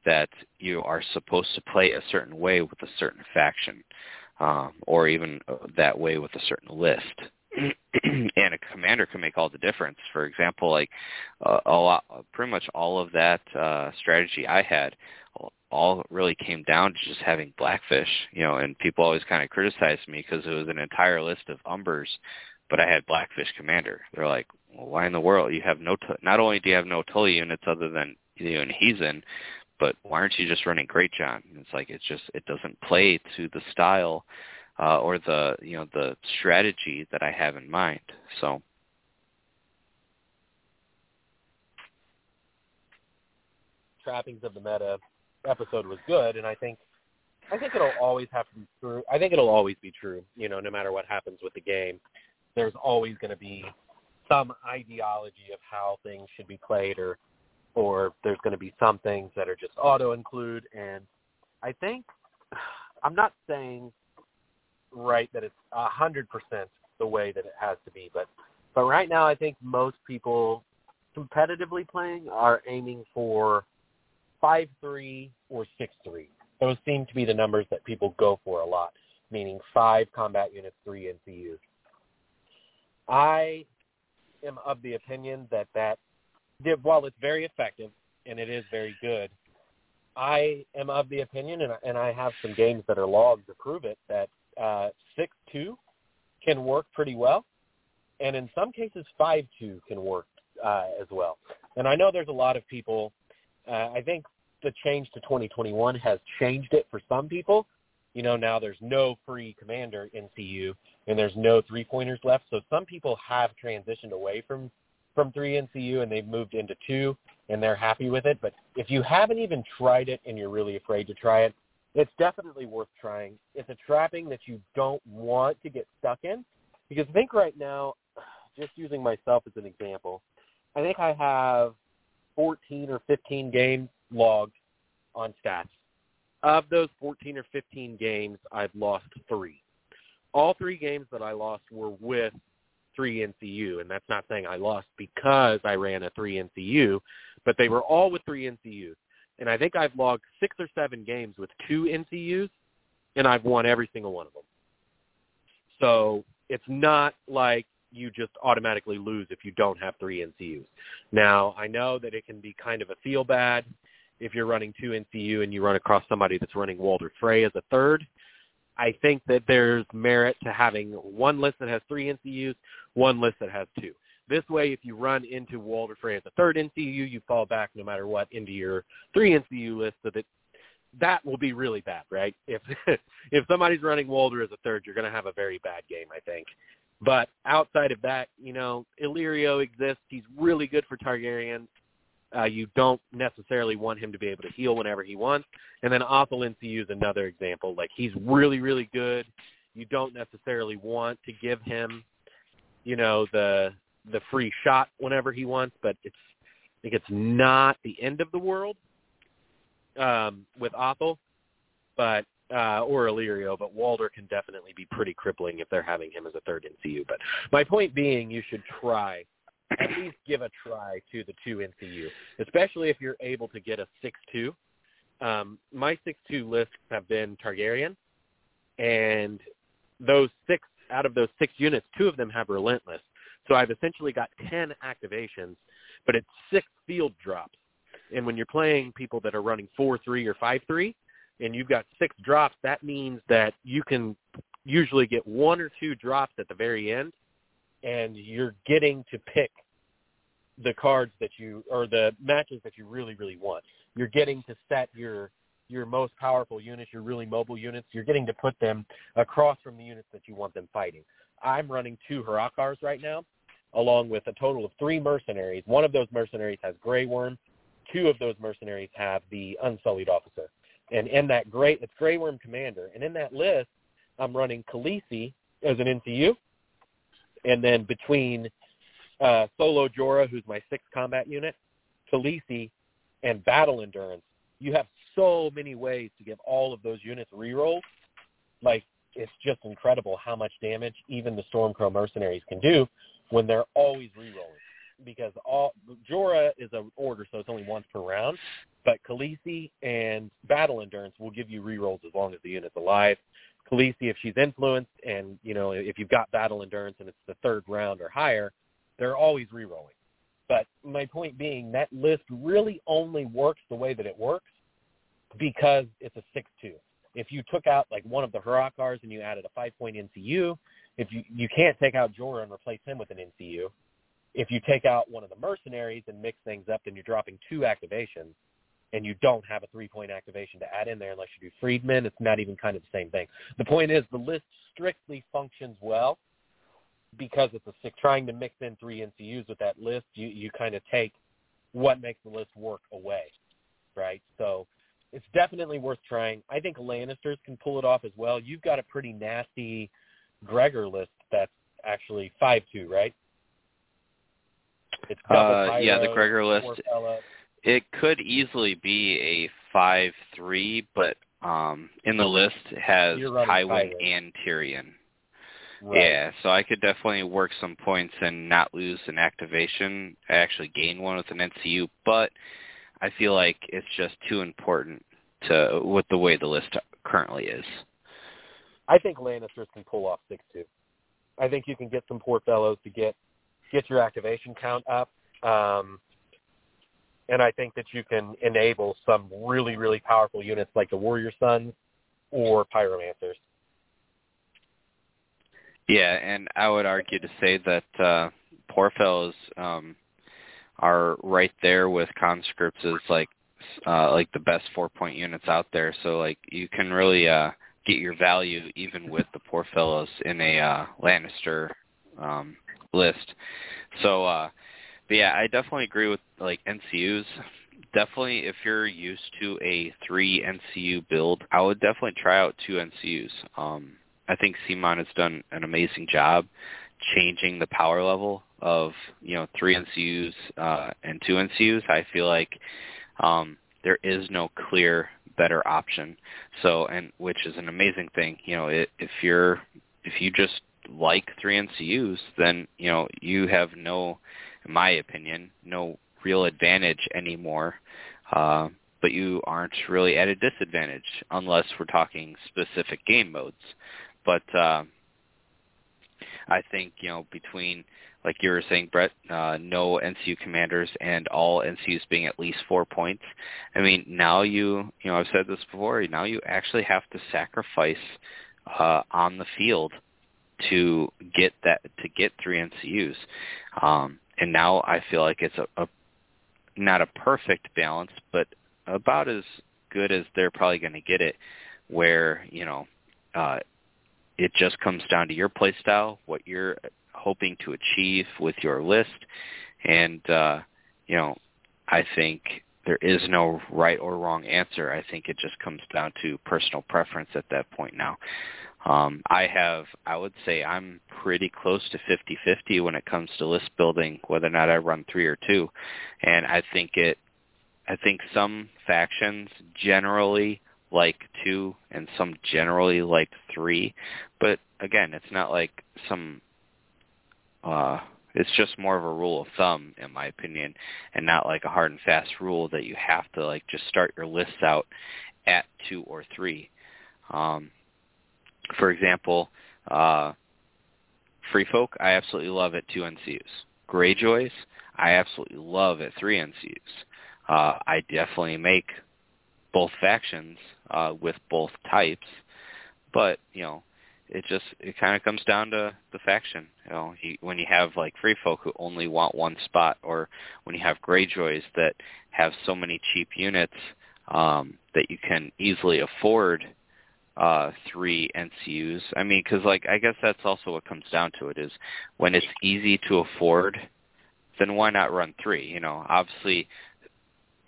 that you are supposed to play a certain way with a certain faction um, or even uh, that way with a certain list. and a commander can make all the difference. For example, like uh, a lot, pretty much all of that uh, strategy I had all really came down to just having blackfish, you know, and people always kind of criticized me because it was an entire list of umbers, but I had blackfish commander. They're like, well, why in the world you have no? T- not only do you have no Tully units other than you and Heathen, but why aren't you just running Greatjon? And it's like it's just it doesn't play to the style uh, or the you know the strategy that I have in mind. So. trappings of the meta episode was good, and I think I think it'll always have to be true. I think it'll always be true. You know, no matter what happens with the game, there's always going to be some ideology of how things should be played, or or there's going to be some things that are just auto include. And I think I'm not saying right that it's a hundred percent the way that it has to be, but but right now I think most people competitively playing are aiming for five three or six three. Those seem to be the numbers that people go for a lot, meaning five combat units, three NCUs. I am of the opinion that that, while it's very effective and it is very good, I am of the opinion, and, and I have some games that are logged to prove it, that uh, six two can work pretty well, and in some cases five two can work uh, as well. And I know there's a lot of people. Uh, I think the change to 2021 has changed it for some people. You know, now there's no free commander NCU and there's no three pointers left. So some people have transitioned away from from three NCU and they've moved into two and they're happy with it. But if you haven't even tried it and you're really afraid to try it, it's definitely worth trying. It's a trapping that you don't want to get stuck in because I think right now, just using myself as an example, I think I have 14 or 15 games logged on stats. Of those 14 or 15 games, I've lost three. All three games that I lost were with three NCU, and that's not saying I lost because I ran a three NCU, but they were all with three NCUs. And I think I've logged six or seven games with two NCUs, and I've won every single one of them. So it's not like you just automatically lose if you don't have three NCUs. Now, I know that it can be kind of a feel bad if you're running two NCU and you run across somebody that's running Walder Frey as a third. I think that there's merit to having one list that has three NCUs, one list that has two. This way, if you run into Walder Frey as a third NCU, you fall back no matter what into your three NCU list so that that will be really bad, right? If if somebody's running Walder as a third, you're going to have a very bad game, I think. But outside of that, you know, Illyrio exists. He's really good for Targaryens. Uh, you don't necessarily want him to be able to heal whenever he wants. And then Othell NCU is another example. Like he's really, really good. You don't necessarily want to give him you know, the the free shot whenever he wants, but it's I think it's not the end of the world um, with Othell, but uh, or Illyrio, but Walder can definitely be pretty crippling if they're having him as a third NCU. But my point being, you should try at least give a try to the two NCU, especially if you're able to get a six two. Um, my six two lists have been Targaryen, and those six out of those six units, two of them have Relentless. So I've essentially got ten activations, but it's six field drops. And when you're playing people that are running four three or five three, and you've got six drops, that means that you can usually get one or two drops at the very end, and you're getting to pick the cards that you or the matches that you really really want. You're getting to set your your most powerful units, your really mobile units. You're getting to put them across from the units that you want them fighting. I'm running two Hrakkars right now, along with a total of three mercenaries. One of those mercenaries has Grey Worm. Two of those mercenaries have the Unsullied Officer. And in that great, it's Grey Worm Commander. And in that list, I'm running Khaleesi as an NCU. And then between uh, Solo Jorah, who's my sixth combat unit, Khaleesi, and Battle Endurance, you have so many ways to give all of those units rerolls. Like, it's just incredible how much damage even the Stormcrow mercenaries can do when they're always rerolling. Because all Jorah is an order, so it's only once per round. But Khaleesi and Battle Endurance will give you rerolls as long as the unit's alive. Khaleesi, if she's influenced, and you know if you've got Battle Endurance and it's the third round or higher, they're always rerolling. But my point being, that list really only works the way that it works because it's a six-two. If you took out like one of the Hrakkars and you added a five-point NCU, if you you can't take out Jorah and replace him with an NCU. If you take out one of the mercenaries and mix things up, then you're dropping two activations and you don't have a three-point activation to add in there unless you do Freedman. It's not even kind of the same thing. The point is the list strictly functions well because it's a six. Trying to mix in three NCUs with that list, you you kind of take what makes the list work away, right? So it's definitely worth trying. I think Lannisters can pull it off as well. You've got a pretty nasty Gregor list that's actually five two, right? It's uh, yeah, the Gregor list it could easily be a five three, but um in the list has Tywin and Tyrion. Right. Yeah, so I could definitely work some points and not lose an activation. I actually gain one with an NCU, but I feel like it's just too important to with the way the list currently is. I think Lannisters can pull off six two. I think you can get some poor fellows to get get your activation count up. Um, and I think that you can enable some really, really powerful units like the Warrior Sons or Pyromancers. Yeah, and I would argue to say that uh, poor fellows um, are right there with conscripts as like uh, like the best four point units out there. So like you can really uh, get your value even with the poor fellows in a uh, Lannister um, list. So uh, but yeah, I definitely agree with like NCUs. Definitely, if you're used to a three NCU build, I would definitely try out two NCUs. Um, I think CMON has done an amazing job changing the power level of you know three NCUs uh, and two NCUs. I feel like um, there is no clear better option. So, and which is an amazing thing. You know, it, if you're if you just like three NCUs, then you know you have no in my opinion, no real advantage anymore. Uh, but you aren't really at a disadvantage unless we're talking specific game modes. But uh, I think you know between like you were saying, Brett, uh, no NCU commanders and all NCUs being at least four points. I mean, now you you know I've said this before. Now you actually have to sacrifice uh, on the field to get that to get three NCUs. Um, and now I feel like it's a, a not a perfect balance, but about as good as they're probably going to get it, where you know uh, it just comes down to your play style, what you're hoping to achieve with your list, and uh, you know I think there is no right or wrong answer. I think it just comes down to personal preference at that point now. Um, I have, I would say I'm pretty close to 50-50 when it comes to list building, whether or not I run three or two. And I think it, I think some factions generally like two and some generally like three. But again, it's not like some, uh, it's just more of a rule of thumb in my opinion and not like a hard and fast rule that you have to like just start your lists out at two or three. Um, for example, uh, Free Folk, I absolutely love at two NCUs. Greyjoys, I absolutely love at three NCUs. Uh, I definitely make both factions uh, with both types, but you know, it just it kind of comes down to the faction. You know, he, when you have like free folk who only want one spot, or when you have Greyjoys that have so many cheap units um, that you can easily afford uh, three NCUs. I mean, because like I guess that's also what comes down to it is when it's easy to afford, then why not run three? You know, obviously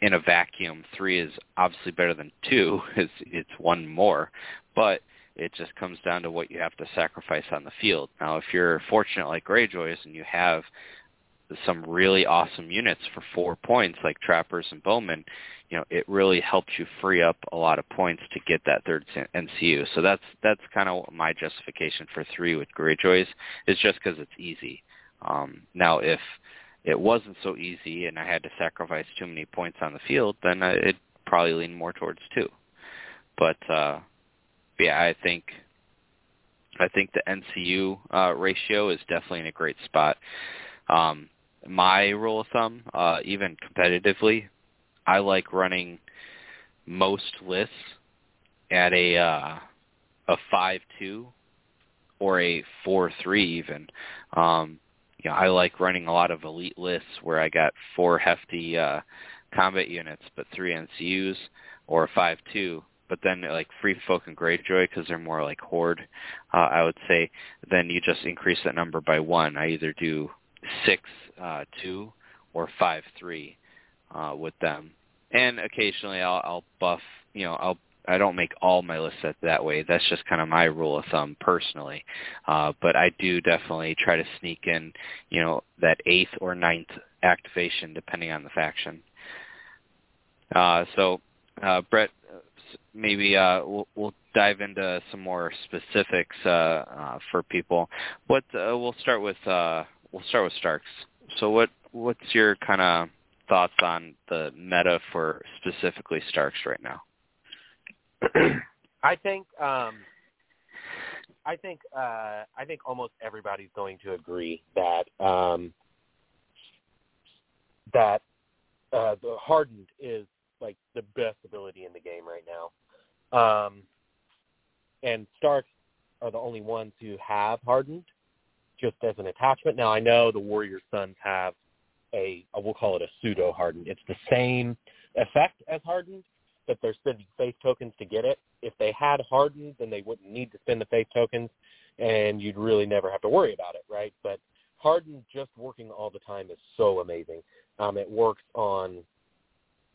in a vacuum, three is obviously better than two. It's it's one more, but it just comes down to what you have to sacrifice on the field. Now, if you're fortunate like Greyjoys and you have some really awesome units for four points like trappers and bowmen, you know, it really helps you free up a lot of points to get that third NCU. So that's that's kind of my justification for three with Greyjoys is just because it's easy. Um, now, if it wasn't so easy and I had to sacrifice too many points on the field, then it'd probably lean more towards two. But uh, yeah, I think I think the NCU uh, ratio is definitely in a great spot. Um, my rule of thumb, uh, even competitively, I like running most lists at a uh, a five two or a four three even. Um, you know, I like running a lot of elite lists where I got four hefty uh, combat units, but three NCUs, or a five two. But then like Free Folk and Greyjoy, because they're more like Horde, uh, I would say, then you just increase that number by one. I either do six uh, two or five three uh, with them, and occasionally I'll, I'll buff. You know, I'll I don't make all my lists that, that way. That's just kind of my rule of thumb personally. Uh, but I do definitely try to sneak in, you know, that eighth or ninth activation depending on the faction. Uh, so, uh, Brett, maybe uh, we'll, we'll dive into some more specifics uh, uh, for people. What uh, we'll start with uh, we'll start with Starks. So what what's your kind of thoughts on the meta for specifically Starks right now? I think um, I think uh, I think almost everybody's going to agree that um, that uh, the hardened is like the best ability in the game right now, um, and Starks are the only ones who have hardened just as an attachment. Now I know the Warrior Sons have a, we'll call it a pseudo hardened. It's the same effect as hardened, but they're spending faith tokens to get it. If they had hardened, then they wouldn't need to spend the faith tokens, and you'd really never have to worry about it, right? But hardened just working all the time is so amazing. Um, it works on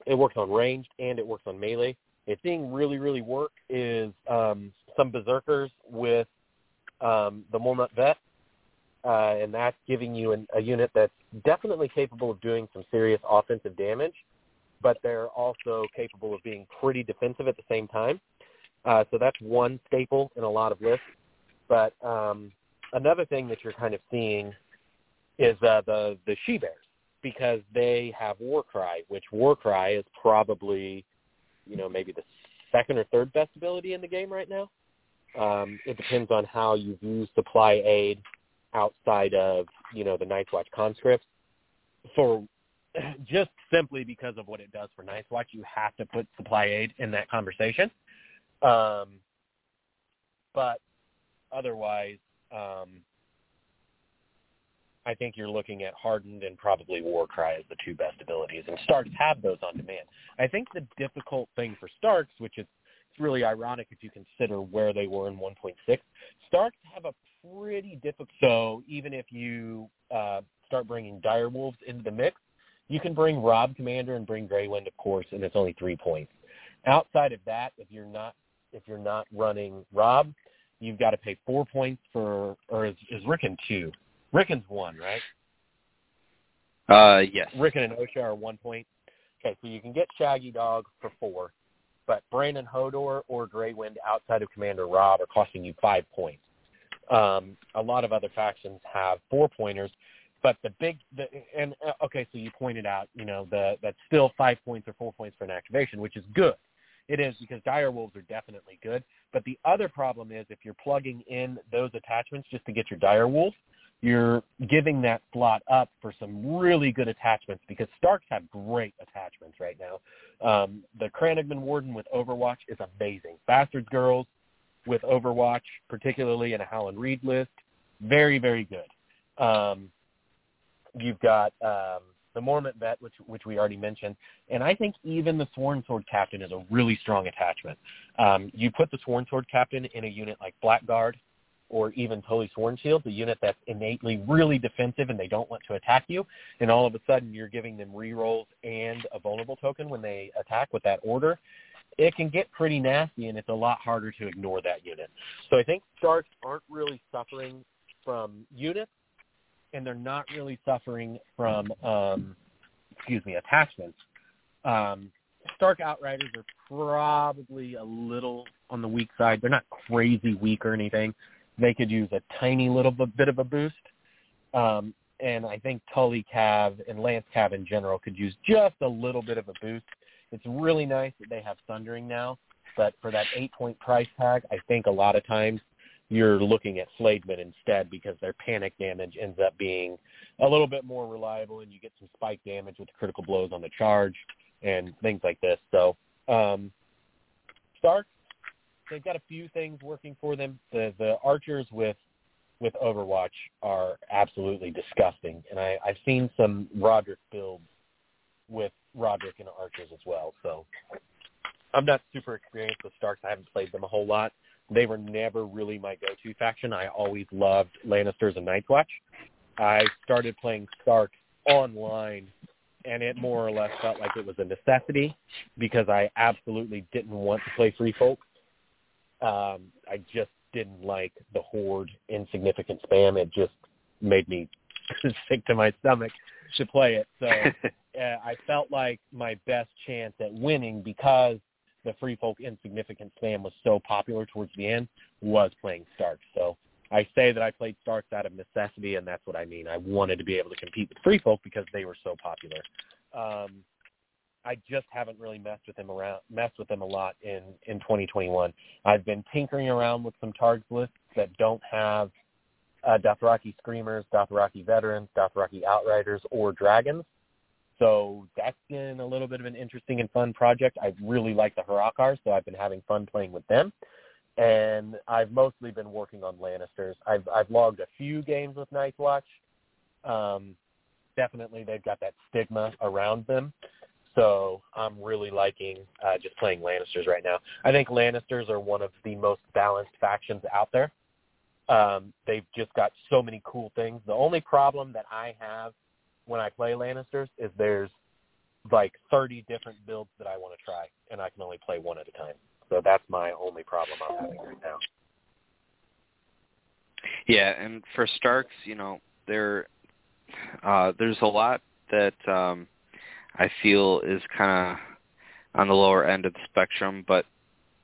it works on ranged and it works on melee. It's seeing really really work is um, some berserkers with um, the Mormont vet, uh, and that's giving you an, a unit that's definitely capable of doing some serious offensive damage but they're also capable of being pretty defensive at the same time. Uh, so that's one staple in a lot of lists. But um, another thing that you're kind of seeing is uh, the the she bears because they have Warcry, which Warcry is probably, you know, maybe the second or third best ability in the game right now. Um, it depends on how you view supply aid outside of, you know, the Night's Watch conscripts. For just simply because of what it does for Night's Watch, you have to put supply aid in that conversation. Um, but otherwise, um, I think you're looking at Hardened and probably Warcry as the two best abilities, and Starks have those on demand. I think the difficult thing for Starks, which is it's really ironic if you consider where they were in 1.6, Starks have a pretty difficult. So even if you uh, start bringing dire wolves into the mix, you can bring Robb Commander and bring Grey Wind, of course, and it's only three points. Outside of that, if you're not if you're not running Robb, you've got to pay four points for, or is, is Rickon two? Rickon's one, right? Uh, yes. Rickon and Osha are one point. Okay, so you can get Shaggydog for four, but Brandon Hodor or Grey Wind outside of Commander Robb are costing you five points. Um, a lot of other factions have four pointers, but the big the, and uh, okay, so you pointed out, you know, the that's still five points or four points for an activation, which is good. It is because dire wolves are definitely good. But the other problem is if you're plugging in those attachments just to get your dire wolves, you're giving that slot up for some really good attachments because Starks have great attachments right now. Um, the Crannogman Warden with Overwatch is amazing. Bastards Girls with Overwatch, particularly in a Howland Reed list, very, very good. Um, you've got um, the Mormont Vet, which which we already mentioned, and I think even the Sworn Sword Captain is a really strong attachment. Um, you put the Sworn Sword Captain in a unit like Blackguard or even Tully Sworn Shield, the unit that's innately really defensive and they don't want to attack you, and all of a sudden you're giving them rerolls and a vulnerable token when they attack with that order, it can get pretty nasty and it's a lot harder to ignore that unit. So I think Starks aren't really suffering from units and they're not really suffering from um excuse me, attachments. Um Stark Outriders are probably a little on the weak side. They're not crazy weak or anything they could use a tiny little bit of a boost. Um, and I think Tully Cav and Lance Cav in general could use just a little bit of a boost. It's really nice that they have Thundering now, but for that eight-point price tag, I think a lot of times you're looking at Flayed Men instead because their panic damage ends up being a little bit more reliable, and you get some spike damage with critical blows on the charge and things like this. So um, Stark they've got a few things working for them. The the archers with with Overwatch are absolutely disgusting, and I, I've seen some Rodrik builds with Rodrik and archers as well. So I'm not super experienced with Starks. I haven't played them a whole lot. They were never really my go-to faction. I always loved Lannisters and Night's Watch. I started playing Starks online and it more or less felt like it was a necessity because I absolutely didn't want to play Free Folk um, I just didn't like the horde insignificant spam. It just made me sick to my stomach to play it. So uh, I felt like my best chance at winning because the free folk insignificant spam was so popular towards the end was playing Starks. So I say that I played Starks out of necessity, and that's what I mean. I wanted to be able to compete with free folk because they were so popular. Um, I just haven't really messed with them around messed with them a lot in in 2021. I've been tinkering around with some targets lists that don't have uh, Dothraki Screamers, Dothraki Veterans, Dothraki Outriders, or Dragons. So that's been a little bit of an interesting and fun project. I really like the Hrakkars, so I've been having fun playing with them. And I've mostly been working on Lannisters. I've I've logged a few games with Night's Watch. Um, definitely, they've got that stigma around them. So I'm really liking uh, just playing Lannisters right now. I think Lannisters are one of the most balanced factions out there. Um, they've just got so many cool things. The only problem that I have when I play Lannisters is there's like 30 different builds that I want to try, and I can only play one at a time. So that's my only problem I'm having right now. Yeah, and for Starks, you know, there uh, there's a lot that um, I feel is kind of on the lower end of the spectrum, but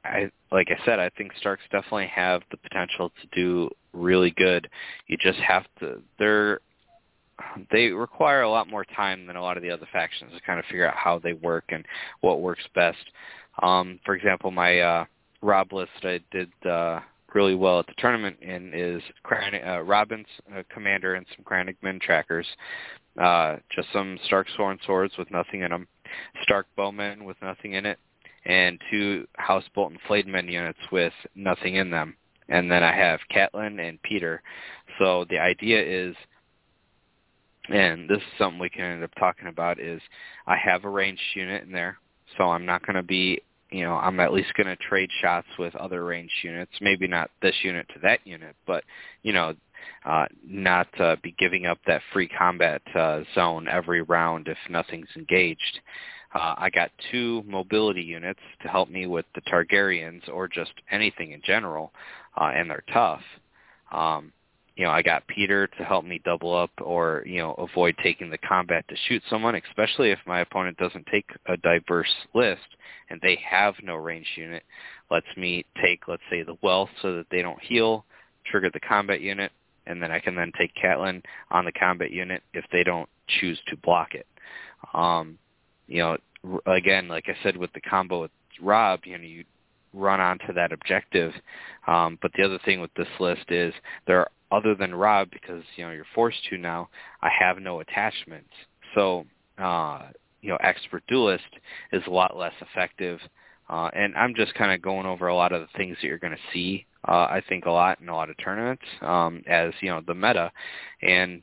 I like I said, I think Starks definitely have the potential to do really good. You just have to they're they require a lot more time than a lot of the other factions to kind of figure out how they work and what works best. Um, for example, my uh, Robb list I did uh, really well at the tournament in is uh, Robin's uh, commander and some Crannogman trackers. Uh, just some Stark Sworn Swords with nothing in them, Stark Bowmen with nothing in it, and two House Bolton Flayed Men units with nothing in them. And then I have Catelyn and Petyr. So the idea is, and this is something we can end up talking about, is I have a ranged unit in there, so I'm not going to be you know, I'm at least going to trade shots with other ranged units. Maybe not this unit to that unit, but you know, uh, not uh, be giving up that free combat uh, zone every round if nothing's engaged. Uh, I got two mobility units to help me with the Targaryens or just anything in general, uh, and they're tough. Um, you know, I got Petyr to help me double up or, you know, avoid taking the combat to shoot someone, especially if my opponent doesn't take a diverse list and they have no range unit. Lets me take, let's say, the wealth so that they don't heal, trigger the combat unit, and then I can then take Catelyn on the combat unit if they don't choose to block it. Um, you know, again, like I said with the combo with Robb, you know, you run onto that objective. Um, but the other thing with this list is there are other than Robb, because you know you're forced to now. I have no attachments, so uh, you know expert duelist is a lot less effective. Uh, and I'm just kind of going over a lot of the things that you're going to see. Uh, I think a lot in a lot of tournaments um, as you know the meta, and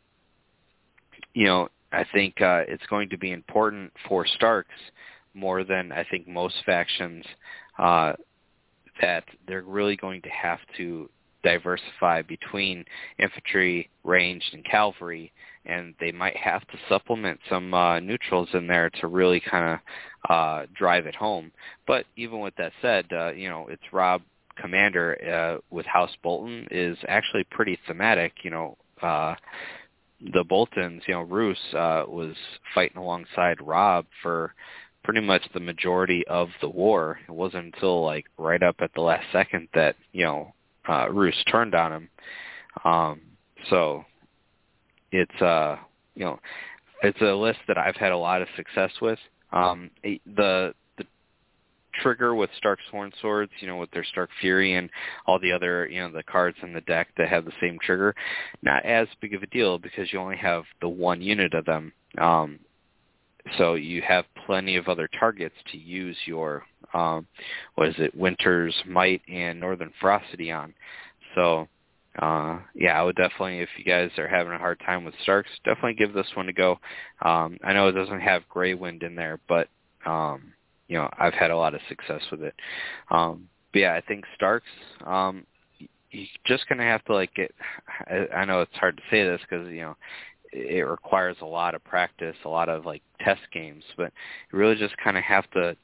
you know I think uh, it's going to be important for Starks more than I think most factions uh, that they're really going to have to diversify between infantry, ranged, and cavalry, and they might have to supplement some uh, neutrals in there to really kind of uh, drive it home. But even with that said, uh, you know, it's Robb Commander uh, with House Bolton is actually pretty thematic. You know, uh, the Boltons, you know, Roose uh, was fighting alongside Robb for pretty much the majority of the war. It wasn't until like right up at the last second that you know uh, Roose turned on him. Um, so it's uh you know it's a list that I've had a lot of success with. Um, the trigger with Stark Sworn Swords, you know, with their Stark Fury and all the other, you know, the cards in the deck that have the same trigger, not as big of a deal because you only have the one unit of them. Um, so you have plenty of other targets to use your um, what is it, Winter's Might and Northern Ferocity on. So uh, yeah, I would definitely, if you guys are having a hard time with Starks, definitely give this one a go. Um, I know it doesn't have Grey Wind in there, but um, you know I've had a lot of success with it. Um, but yeah, I think Starks. Um, you're just gonna have to like get. I, I know it's hard to say this because you know it requires a lot of practice, a lot of like test games, but you really just kind of have to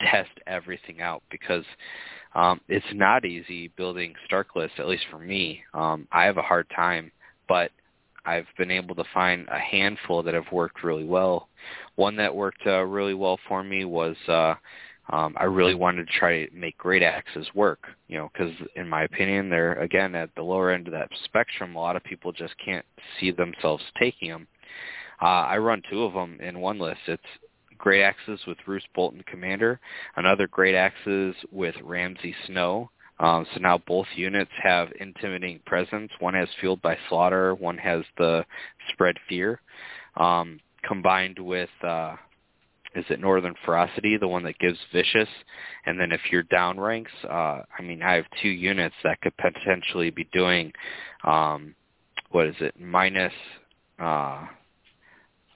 test everything out because um, it's not easy building Stark lists, at least for me. Um, I have a hard time, but I've been able to find a handful that have worked really well. One that worked uh, really well for me was uh, um, I really wanted to try to make great axes work, you know, because in my opinion, they're again at the lower end of that spectrum. A lot of people just can't see themselves taking them. Uh, I run two of them in one list. It's great axes with Roose Bolton Commander, another great axes with Ramsay Snow. Um, so now both units have intimidating presence. One has fueled by slaughter. One has the spread fear. Um, combined with uh, is it Northern Ferocity, the one that gives vicious, and then if you're down ranks, uh, I mean, I have two units that could potentially be doing, um, what is it, minus, uh,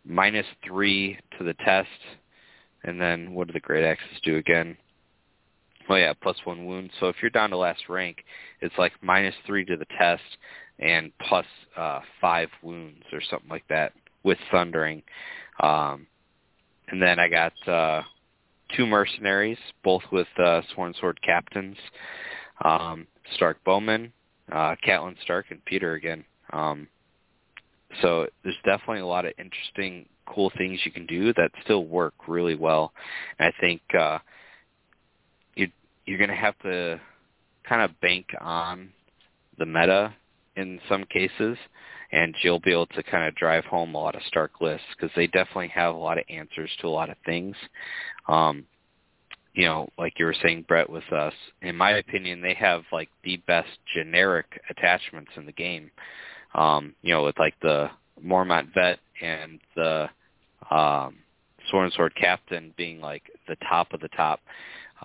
minus three to the test, and then what do the great axes do again? Oh yeah, plus one wound. So if you're down to last rank, it's like minus three to the test and plus uh, five wounds or something like that with thundering. Um, and then I got uh, two mercenaries, both with uh, Sworn Sword captains, um, Stark Bowman, uh, Catelyn Stark, and Petyr again. Um, so there's definitely a lot of interesting, cool things you can do that still work really well. And I think uh, you're going to have to kind of bank on the meta in some cases and you'll be able to kind of drive home a lot of Stark lists because they definitely have a lot of answers to a lot of things. Um, you know, like you were saying, Brett, with us, in my opinion, they have like the best generic attachments in the game. Um, you know, with like the Mormont Vet and the um, Sworn Sword Captain being like the top of the top.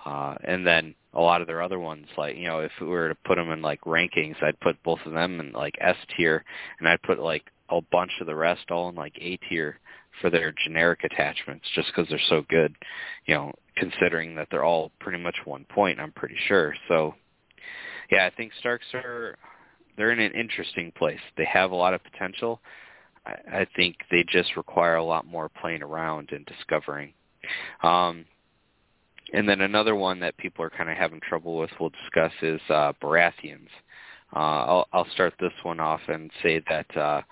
Uh, and then a lot of their other ones, like you know, if we were to put them in like rankings, I'd put both of them in like S tier, and I'd put like a bunch of the rest all in like A tier for their generic attachments, just because they're so good. You know, considering that they're all pretty much one point, I'm pretty sure. So, yeah, I think Starks are they're in an interesting place. They have a lot of potential. I, I think they just require a lot more playing around and discovering. Um, and then another one that people are kind of having trouble with, we'll discuss, is uh, Baratheons. Uh, I'll, I'll start this one off and say that uh,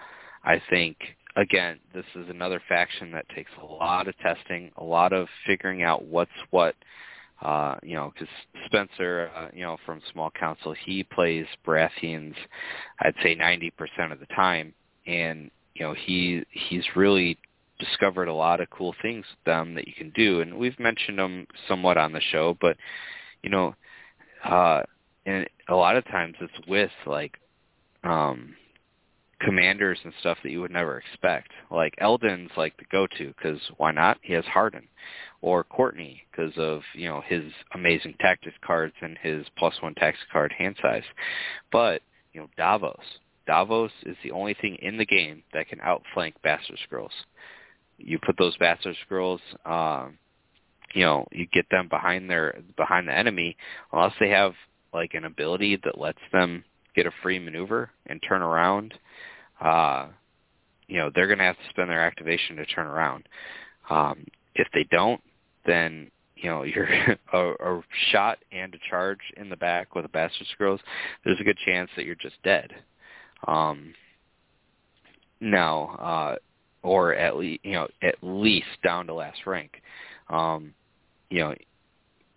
I think again, this is another faction that takes a lot of testing, a lot of figuring out what's what. Uh, you know, because Spencer, uh, you know, from Small Council, he plays Baratheons, I'd say 90% of the time, and you know, he he's really discovered a lot of cool things with them that you can do, and we've mentioned them somewhat on the show, but you know, uh, and a lot of times it's with like um commanders and stuff that you would never expect. Like Eldon's like the go-to because why not? He has Hardened, or Courtnay because of you know his amazing tactics cards and his plus one tactics card hand size. But you know Davos, Davos is the only thing in the game that can outflank Bastard Skrulls. You put those Bastard Skrulls, um, you know, you get them behind their behind the enemy, unless they have like an ability that lets them get a free maneuver and turn around uh, you know, they're going to have to spend their activation to turn around. Um, if they don't, then you know you're a, a shot and a charge in the back with a bastard skrulls. There's a good chance that you're just dead. Um, now, uh, or at least you know at least down to last rank. Um, you know,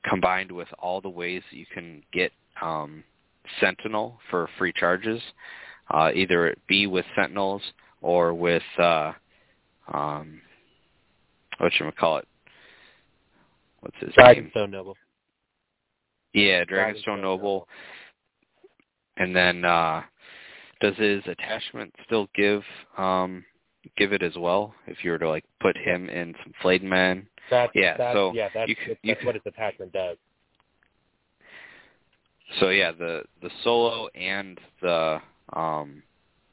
combined with all the ways that you can get um, Sentinel for free charges, uh, either it be with Sentinels or with uh, um, what should we call it? What's his name? Dragonstone name? Noble. Yeah, Dragonstone, Dragonstone Noble. And then uh, does his attachment still give um, give it as well? If you were to like put him in some flayed men. That's, yeah, that's, so yeah, that's, you, that's you, what his attachment does. So yeah, the the solo and the um,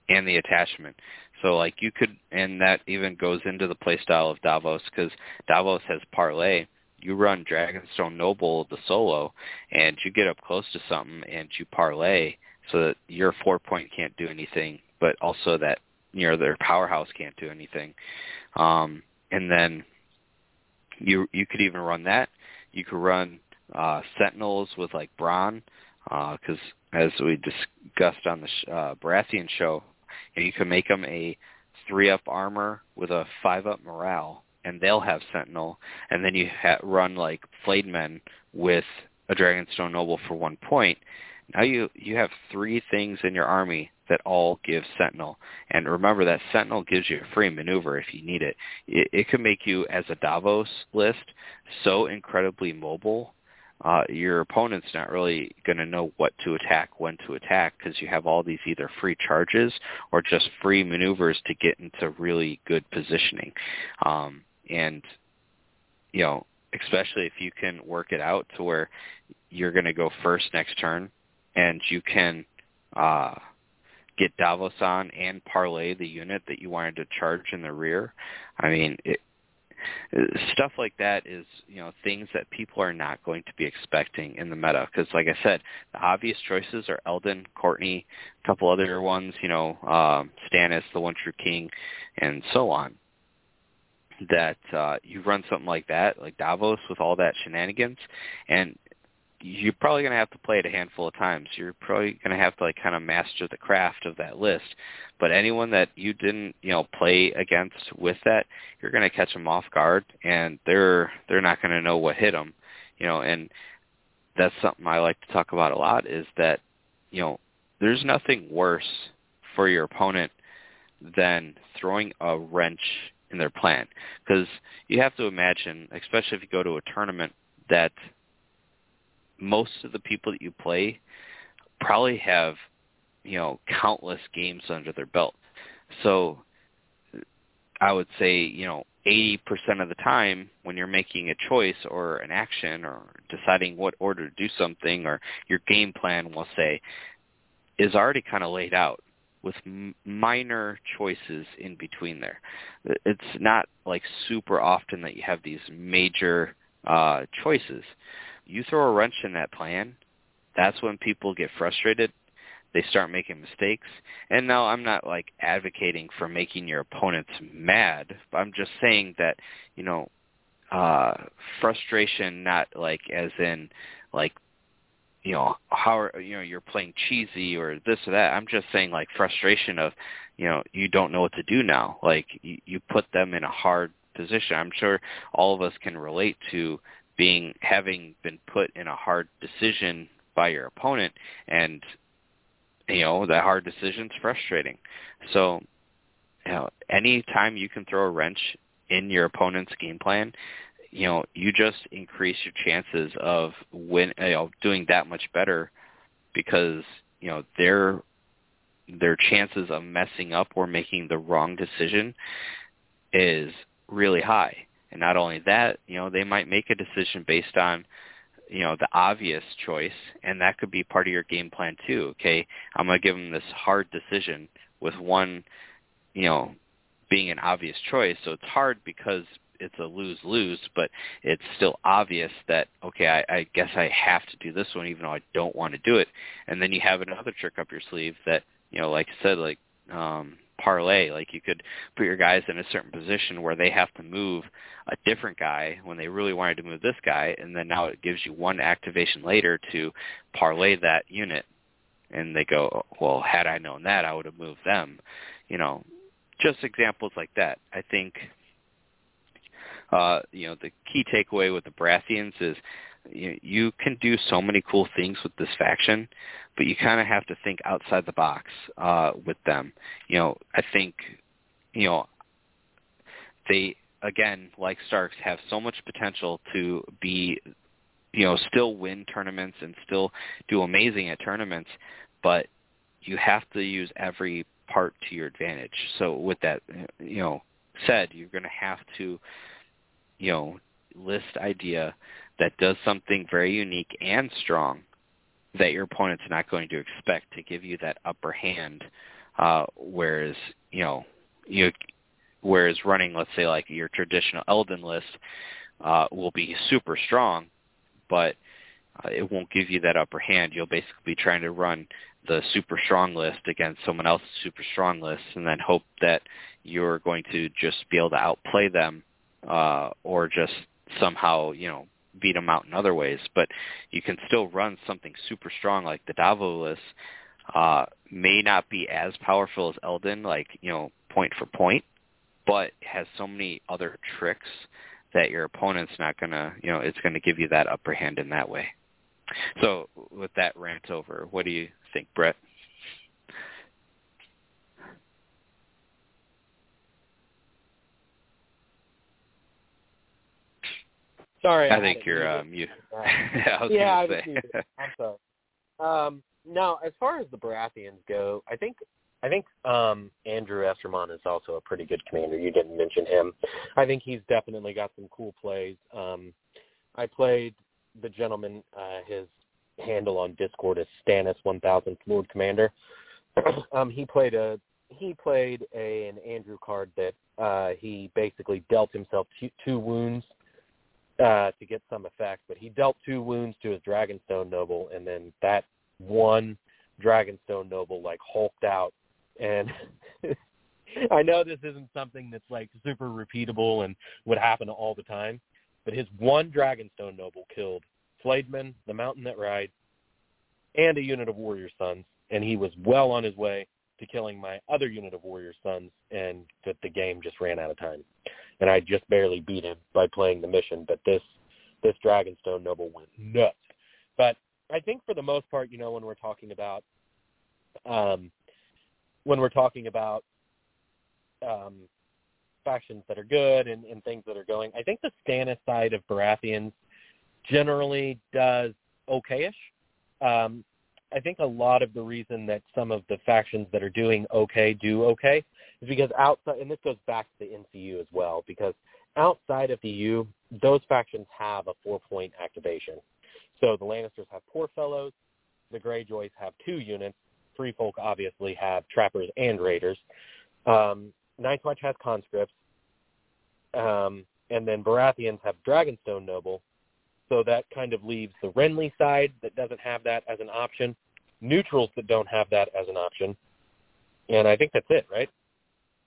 and the attachment. So like you could, and that even goes into the playstyle of Davos because Davos has parlay. You run Dragonstone Noble the solo, and you get up close to something, and you parlay so that your four point can't do anything, but also that you know their powerhouse can't do anything. Um, and then you you could even run that. You could run uh, Sentinels with like Bronn, because uh, as we discussed on the uh, Baratheon show, you, you can make them a three-up armor with a five-up morale, and they'll have Sentinel, and then you ha- run like Flayed Men with a Dragonstone Noble for one point. Now you you have three things in your army that all give Sentinel, and remember that Sentinel gives you a free maneuver if you need it. It, it can make you as a Davos list so incredibly mobile uh, your opponent's not really going to know what to attack, when to attack, because you have all these either free charges or just free maneuvers to get into really good positioning. Um, and, you know, especially if you can work it out to where you're going to go first next turn and you can uh, get Davos on and parlay the unit that you wanted to charge in the rear. I mean, it, stuff like that is you know things that people are not going to be expecting in the meta because like I said the obvious choices are Eldon, Courtnay, a couple other ones you know um, Stannis, the One True King, and so on. That uh, you run something like that, like Davos, with all that shenanigans, and you're probably going to have to play it a handful of times. You're probably going to have to like kind of master the craft of that list. But anyone that you didn't, you know, play against with that, you're going to catch them off guard, and they're they're not going to know what hit them, you know. And that's something I like to talk about a lot is that, you know, there's nothing worse for your opponent than throwing a wrench in their plan because you have to imagine, especially if you go to a tournament, that most of the people that you play probably have, you know, countless games under their belt. So I would say, you know, 80% of the time when you're making a choice or an action or deciding what order to do something or your game plan, we'll say, is already kind of laid out with m- minor choices in between there. It's not like super often that you have these major uh, choices you throw a wrench in that plan, that's when people get frustrated. they start making mistakes. And now I'm not like advocating for making your opponents mad. I'm just saying that, you know, uh frustration not like as in like you know how are, you know you're playing cheesy or this or that i'm just saying like frustration of you know you don't know what to do now like you, you put them in a hard position i'm sure all of us can relate to being having been put in a hard decision by your opponent and you know that hard decision's frustrating. So you know any time you can throw a wrench in your opponent's game plan you know you just increase your chances of win you know doing that much better because you know their their chances of messing up or making the wrong decision is really high and not only that you know they might make a decision based on you know the obvious choice and that could be part of your game plan too okay i'm going to give them this hard decision with one you know being an obvious choice so it's hard because it's a lose lose, but it's still obvious that okay, I, I guess I have to do this one even though I don't want to do it. And then you have another trick up your sleeve that you know, like I said, like um, parlay. Like you could put your guys in a certain position where they have to move a different guy when they really wanted to move this guy, and then now it gives you one activation later to parlay that unit. And they go, well, had I known that, I would have moved them. You know, just examples like that. I think uh, you know, the key takeaway with the Baratheons is you, can do so many cool things with this faction, but you kind of have to think outside the box uh, with them. You know, I think, you know, they again, like Starks, have so much potential to be, you know, still win tournaments and still do amazing at tournaments, but you have to use every part to your advantage. So with that, you know, said, you're going to have to you know, list idea that does something very unique and strong that your opponent's not going to expect to give you that upper hand. Uh, whereas, you know, you whereas running, let's say, like your traditional Eldon list uh, will be super strong, but uh, it won't give you that upper hand. You'll basically be trying to run the super strong list against someone else's super strong list, and then hope that you're going to just be able to outplay them uh, or just somehow you know beat them out in other ways. But you can still run something super strong like the Davos uh, may not be as powerful as Eldon, like you know point for point, but has so many other tricks that your opponent's not gonna you know it's gonna give you that upper hand in that way. So with that rant over, what do you think, Brett? Sorry. I, I think you're um you. yeah, I yeah, gonna say. I'm sorry. Um, now, as far as the Baratheons go, I think I think um, Andrew Estermont is also a pretty good commander. You didn't mention him. I think he's definitely got some cool plays. Um, I played the gentleman. Uh, his handle on Discord is Stannis 1000 Lord Commander. um, he played a he played a an Andrew card that uh, he basically dealt himself two, two wounds uh, to get some effect, but he dealt two wounds to his Dragonstone Noble, and then that one Dragonstone Noble like hulked out. And I know this isn't something that's like super repeatable and would happen all the time, but his one Dragonstone Noble killed Flayed Men, the Mountain that Rides, and a unit of Warrior Sons, and he was well on his way to killing my other unit of Warrior Sons, and that the game just ran out of time and I just barely beat him by playing the mission. But this this Dragonstone Noble went nuts. But I think for the most part, you know, when we're talking about um, when we're talking about um, factions that are good and, and things that are going, I think the Stannis side of Baratheons generally does okayish. Um, I think a lot of the reason that some of the factions that are doing okay do okay is because outside, and this goes back to the NCU as well, because outside of the U, those factions have a four-point activation. So the Lannisters have Poor Fellows, the Greyjoys have two units, Free Folk obviously have Trappers and Raiders. Um, Night's Watch has Conscripts, um, and then Baratheons have Dragonstone Noble. So that kind of leaves the Renly side that doesn't have that as an option. neutrals that don't have that as an option. And I think that's it, right?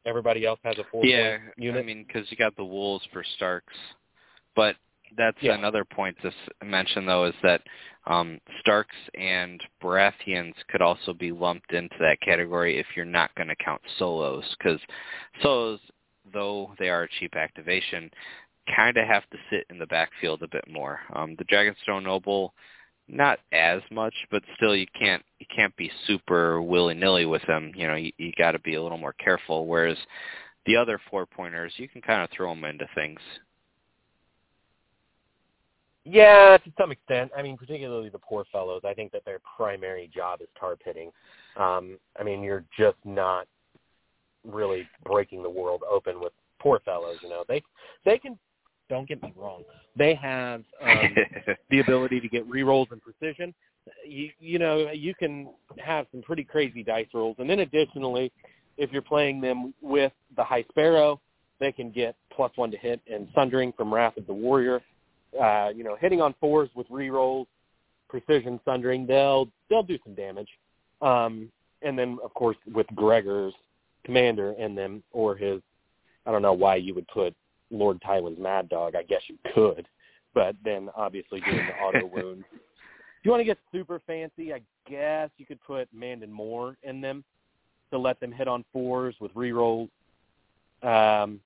Everybody else has a four yeah, unit. I mean, because you got the wolves for Starks, but that's Yeah. another point to mention though is that um, Starks and Baratheons could also be lumped into that category if you're not going to count solos, because solos, though they are a cheap activation, kind of have to sit in the backfield a bit more. Um, the Dragonstone Noble, not as much, but still you can't you can't be super willy nilly with them. You know, you, you got to be a little more careful. Whereas the other four pointers, you can kind of throw them into things. Yeah, to some extent. I mean, particularly the poor fellows. I think that their primary job is tar pitting. Um, I mean, you're just not really breaking the world open with poor fellows. You know, they they can. Don't get me wrong. They have um, the ability to get rerolls and precision. You you know you can have some pretty crazy dice rolls, and then additionally, if you're playing them with the High Sparrow, they can get plus one to hit and Sundering from Wrath of the Warrior. Uh, you know, hitting on fours with rerolls, precision Sundering, they'll they'll do some damage. Um, and then of course with Gregor's commander in them or his, I don't know why you would put Lord Tywin's Mad Dog. I guess you could, but then obviously doing the auto wounds. If you want to get super fancy, I guess you could put Mandon Moore in them to let them hit on fours with rerolls. Um,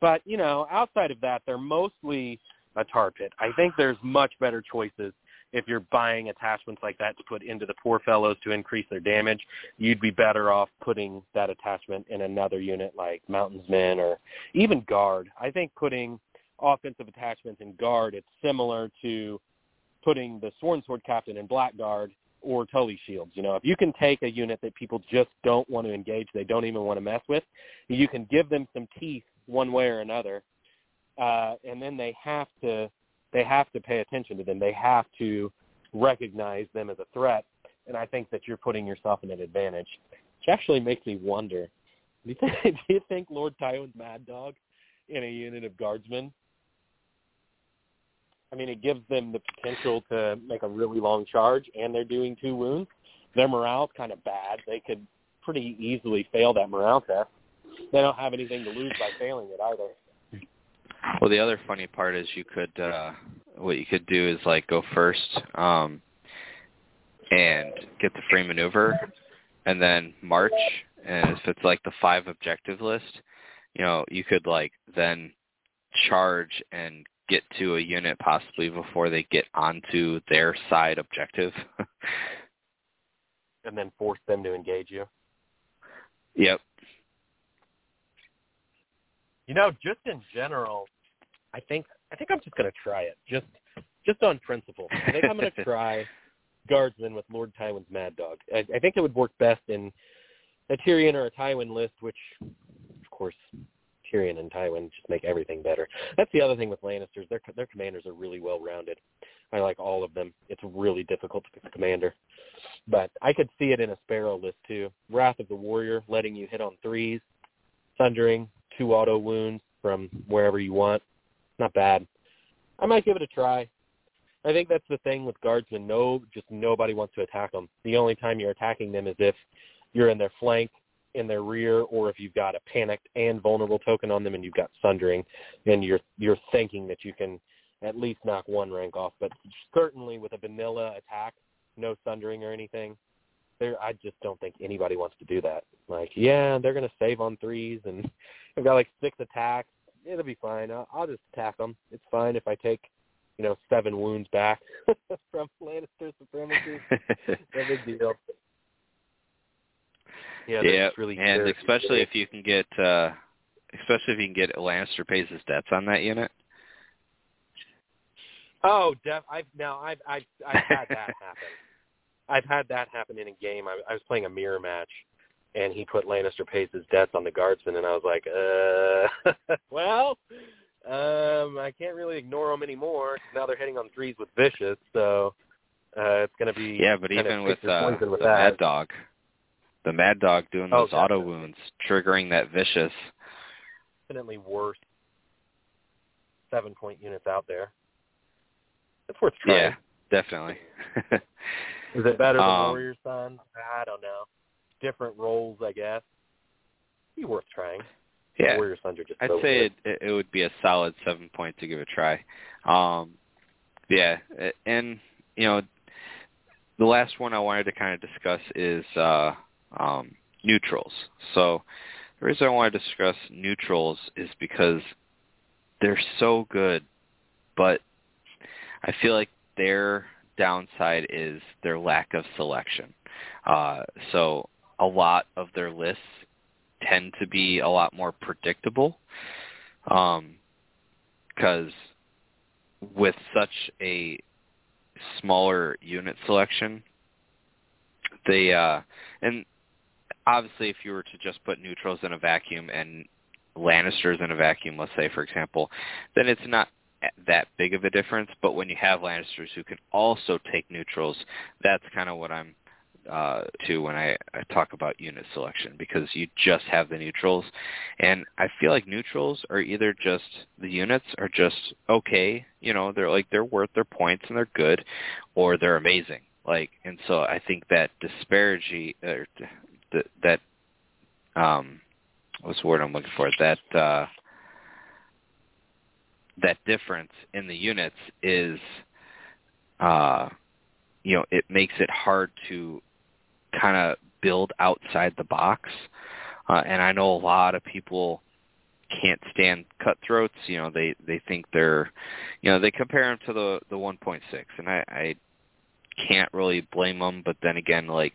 but you know, outside of that, they're mostly a tar pit. I think there's much better choices if you're buying attachments like that to put into the poor fellows to increase their damage. You'd be better off putting that attachment in another unit like Mountains Men or even Guard. I think putting offensive attachments in Guard, it's similar to putting the Sworn Sword Captain in Blackguard or Tully Shields. You know, if you can take a unit that people just don't want to engage, they don't even want to mess with, you can give them some teeth one way or another, uh, and then they have to they have to pay attention to them. They have to recognize them as a threat, and I think that you're putting yourself in an advantage. Which actually makes me wonder: Do you think, do you think Lord Tywin's Mad Dog in a unit of guardsmen I mean, it gives them the potential to make a really long charge, and they're doing two wounds. Their morale's kind of bad. They could pretty easily fail that morale test. They don't have anything to lose by failing it either. Well, the other funny part is you could uh what you could do is like go first um and get the free maneuver and then march and if it's like the five objective list, you know, you could like then charge and get to a unit possibly before they get onto their side objective. And then force them to engage you. yep. You know, just in general, I think I think I'm just going to try it. Just just on principle. I think I'm going to try guardsmen with Lord Tywin's Mad Dog. I, I think it would work best in a Tyrion or a Tywin list, which, of course, Tyrion and Tywin just make everything better. That's the other thing with Lannisters. Their their commanders are really well rounded. I like all of them. It's really difficult to pick a commander. But I could see it in a Sparrow list too. Wrath of the Warrior, letting you hit on threes, Sundering, two auto wounds from wherever you want. Not bad. I might give it a try. I think that's the thing with guardsmen. No, just nobody wants to attack them. The only time you're attacking them is if you're in their flank, in their rear, or if you've got a panicked and vulnerable token on them and you've got sundering, and you're you're thinking that you can at least knock one rank off. But certainly with a vanilla attack, no sundering or anything, there I just don't think anybody wants to do that. Like, yeah, they're gonna save on threes, and I've got like six attacks. It'll be fine. I'll, I'll just attack them. It's fine if I take, you know, seven wounds back from Lannister supremacy. no big deal. Yeah, yeah, really and they're- especially if you can get uh especially if you can get Lannister pays his debts on that unit. Oh, def- I've now I've I've I've had that happen. I've had that happen in a game. I, I was playing a mirror match, and he put Lannister pays his debts on the guardsman, and I was like, uh, well, um, I can't really ignore them anymore now they're hitting on threes with vicious, so uh, it's going to be Yeah, but even with uh with the that. Mad Dog. The Mad Dog doing Oh, those auto definitely. wounds, triggering that vicious. definitely worth seven point units out there. It's worth trying. Yeah, definitely. Is it better than Um, Warrior Son? I don't know. Different roles, I guess. Be worth trying. Yeah, Warrior Sons are just. I'd so say it, it would be a solid seven point to give a try. Um, yeah, and you know, the last one I wanted to kind of discuss is uh, um, neutrals. So the reason I wanted to discuss neutrals is because they're so good, but I feel like their downside is their lack of selection. Uh, so a lot of their lists tend to be a lot more predictable because with such a smaller unit selection, they uh, and obviously if you were to just put neutrals in a vacuum and Lannisters in a vacuum, let's say for example, then it's not that big of a difference. But when you have Lannisters who can also take neutrals, that's kind of what I'm uh, to when I, I talk about unit selection because you just have the neutrals, and I feel like neutrals are either just the units are just okay, you know, they're like they're worth their points and they're good, or they're amazing. Like, and so I think that disparity or th- that um, what's the word I'm looking for? That uh, that difference in the units is, uh, you know, it makes it hard to kind of build outside the box. Uh, and I know a lot of people can't stand cutthroats. You know, they they think they're, you know, they compare them to the the 1.6, and I, I can't really blame them. But then again, like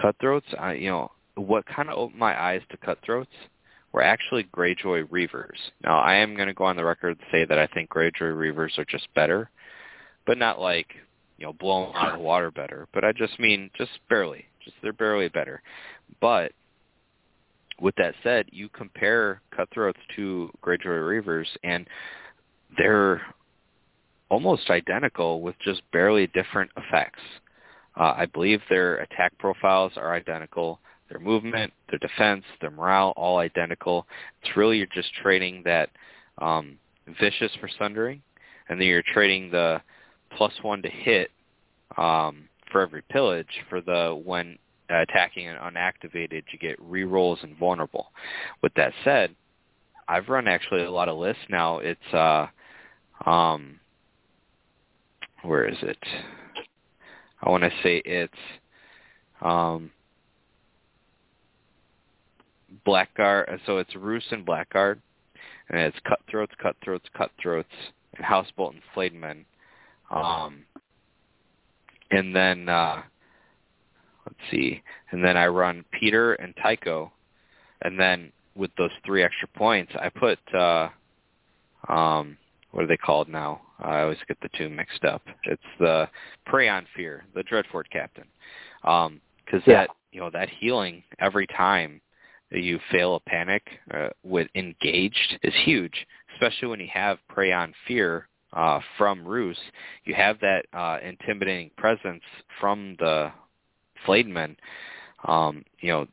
cutthroats, I you know, what kind of opened my eyes to cutthroats were actually Greyjoy Reavers. Now, I am going to go on the record and say that I think Greyjoy Reavers are just better, but not like you know blow them out of the water better. But I just mean just barely, just they're barely better. But with that said, you compare cutthroats to Greyjoy Reavers, and they're almost identical with just barely different effects. Uh, I believe their attack profiles are identical. Their movement, their defense, their morale, all identical. It's really you're just trading that um, vicious for sundering, and then you're trading the plus one to hit um, for every pillage for the when attacking and unactivated you get rerolls and vulnerable. With that said, I've run actually a lot of lists now. It's uh um where is it? I want to say it's um Blackguard so it's Roose and Blackguard and it's cutthroats, cutthroats, cutthroats, and Housebolt and Flayed Men. Um and then uh let's see, and then I run Petyr and Tycho, and then with those three extra points, I put uh, um, what are they called now? I always get the two mixed up. It's the Prey on Fear, the Dreadfort Captain, because um, Yeah. that you know that healing every time that you fail a panic uh, with engaged is huge, especially when you have Prey on Fear uh, from Roose. You have that uh, intimidating presence from the flayed um, you know,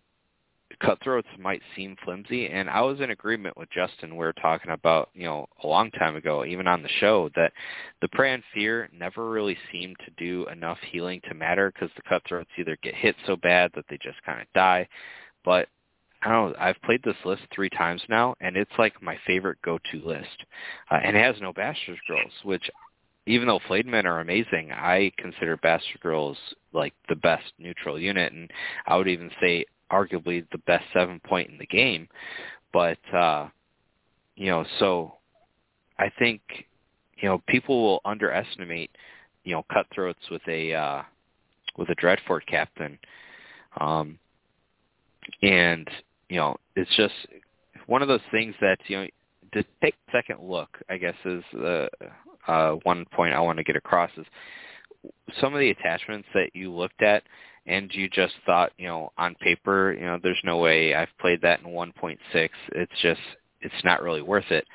cutthroats might seem flimsy, and I was in agreement with Justin. We were talking about, you know, a long time ago, even on the show, that the prey on fear never really seemed to do enough healing to matter because the cutthroats either get hit so bad that they just kind of die. But I don't know. I've played this list three times now, and it's like my favorite go-to list, uh, and it has no Bastard Girls, which even though Flayed Men are amazing, I consider Bastard Girls like the best neutral unit, and I would even say arguably the best seven point in the game. But uh, you know, so I think you know people will underestimate you know cutthroats with a uh, with a Dreadfort captain, um, and you know it's just one of those things that you know to take a second look. I guess is the uh, one point I want to get across is some of the attachments that you looked at and you just thought, you know, on paper, you know, there's no way I've played that in 1.6. It's just, it's not really worth it.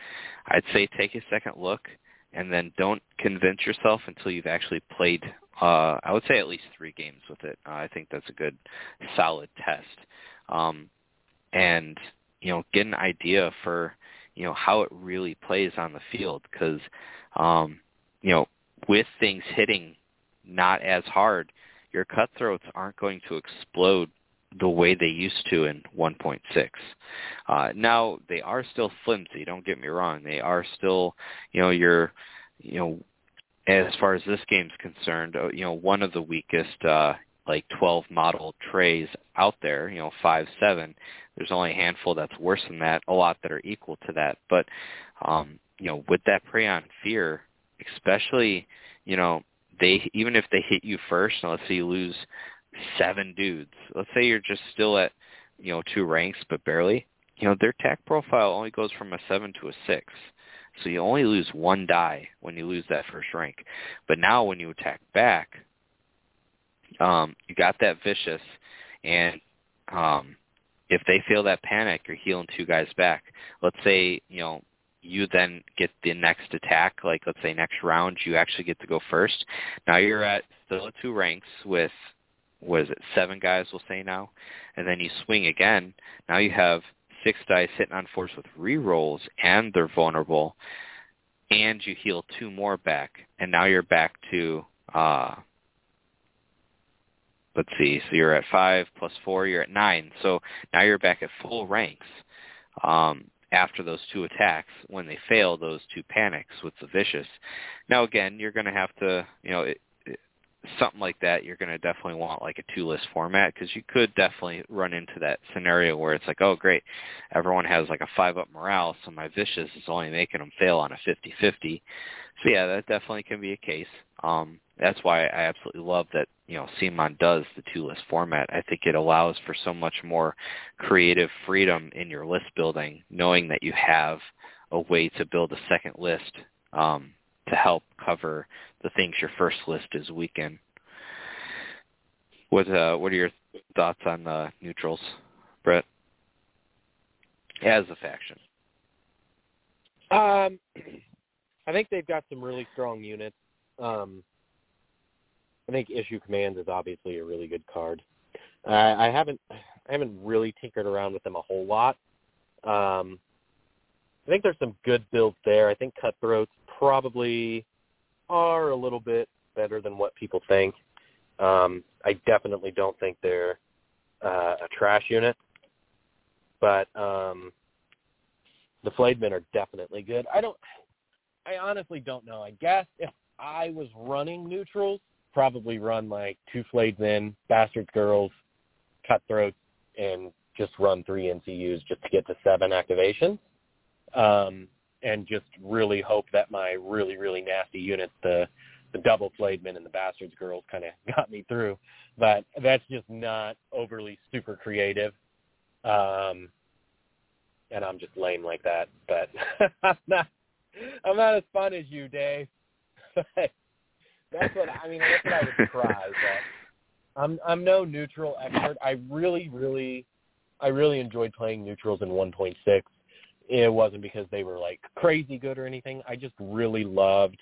I'd say take a second look and then don't convince yourself until you've actually played, uh, I would say at least three games with it. Uh, I think that's a good, solid test. Um, and, you know, get an idea for, you know, how it really plays on the field because, um, you know, with things hitting not as hard, your cutthroats aren't going to explode the way they used to in 1.6. Uh, now they are still flimsy. Don't get me wrong. They are still, you know, your, you know, as far as this game's concerned, uh, you know, one of the weakest uh, like 12 model trays out there, you know, 5, 7. There's only a handful that's worse than that, a lot that are equal to that. But, um, you know, with that prey on fear, especially, you know, they even if they hit you first, and let's say you lose seven dudes. Let's say you're just still at, you know, two ranks but barely. You know, their attack profile only goes from a seven to a six. So you only lose one die when you lose that first rank. But now when you attack back, um, you got that vicious and um if they feel that panic, you're healing two guys back. Let's say, you know, you then get the next attack, like let's say next round you actually get to go first. Now you're at still two ranks with what is it, seven guys we'll say now, and then you swing again. Now you have six dice hitting on force with rerolls, and they're vulnerable, and you heal two more back, and now you're back to uh let's see, so you're at five plus four, you're at nine. So now you're back at full ranks. Um after those two attacks when they fail those two panics with the vicious. Now again, you're going to have to, you know, it, something like that, you're going to definitely want like a two-list format because you could definitely run into that scenario where it's like, oh, great, everyone has like a five-up morale, so my vicious is only making them fail on a 50-50. So yeah, that definitely can be a case. Um, that's why I absolutely love that you know CMON does the two-list format. I think it allows for so much more creative freedom in your list building, knowing that you have a way to build a second list um, to help cover the things your first list is weak in. What uh, what are your thoughts on the neutrals, Brett? As a faction. Um, I think they've got some really strong units. Um, I think issue command is obviously a really good card. I haven't I haven't really tinkered around with them a whole lot. Um, I think there's some good builds there. I think cutthroats probably are a little bit better than what people think. Um, I definitely don't think they're uh, a trash unit, but um, the flayed men are definitely good. I don't. I honestly don't know. I guess if I was running neutrals, probably run like two flayed men, bastards girls, cutthroats, and just run three NCUs just to get to seven activations. Um, and just really hope that my really really nasty units, the the double flayed men and the bastards girls, kind of got me through. But that's just not overly super creative, um, and I'm just lame like that. But I'm not I'm not as fun as you, Dave. that's what I mean. That's what I would try. But I'm I'm no neutral expert. I really really I really enjoyed playing neutrals in 1.6 it wasn't because they were like crazy good or anything. I just really loved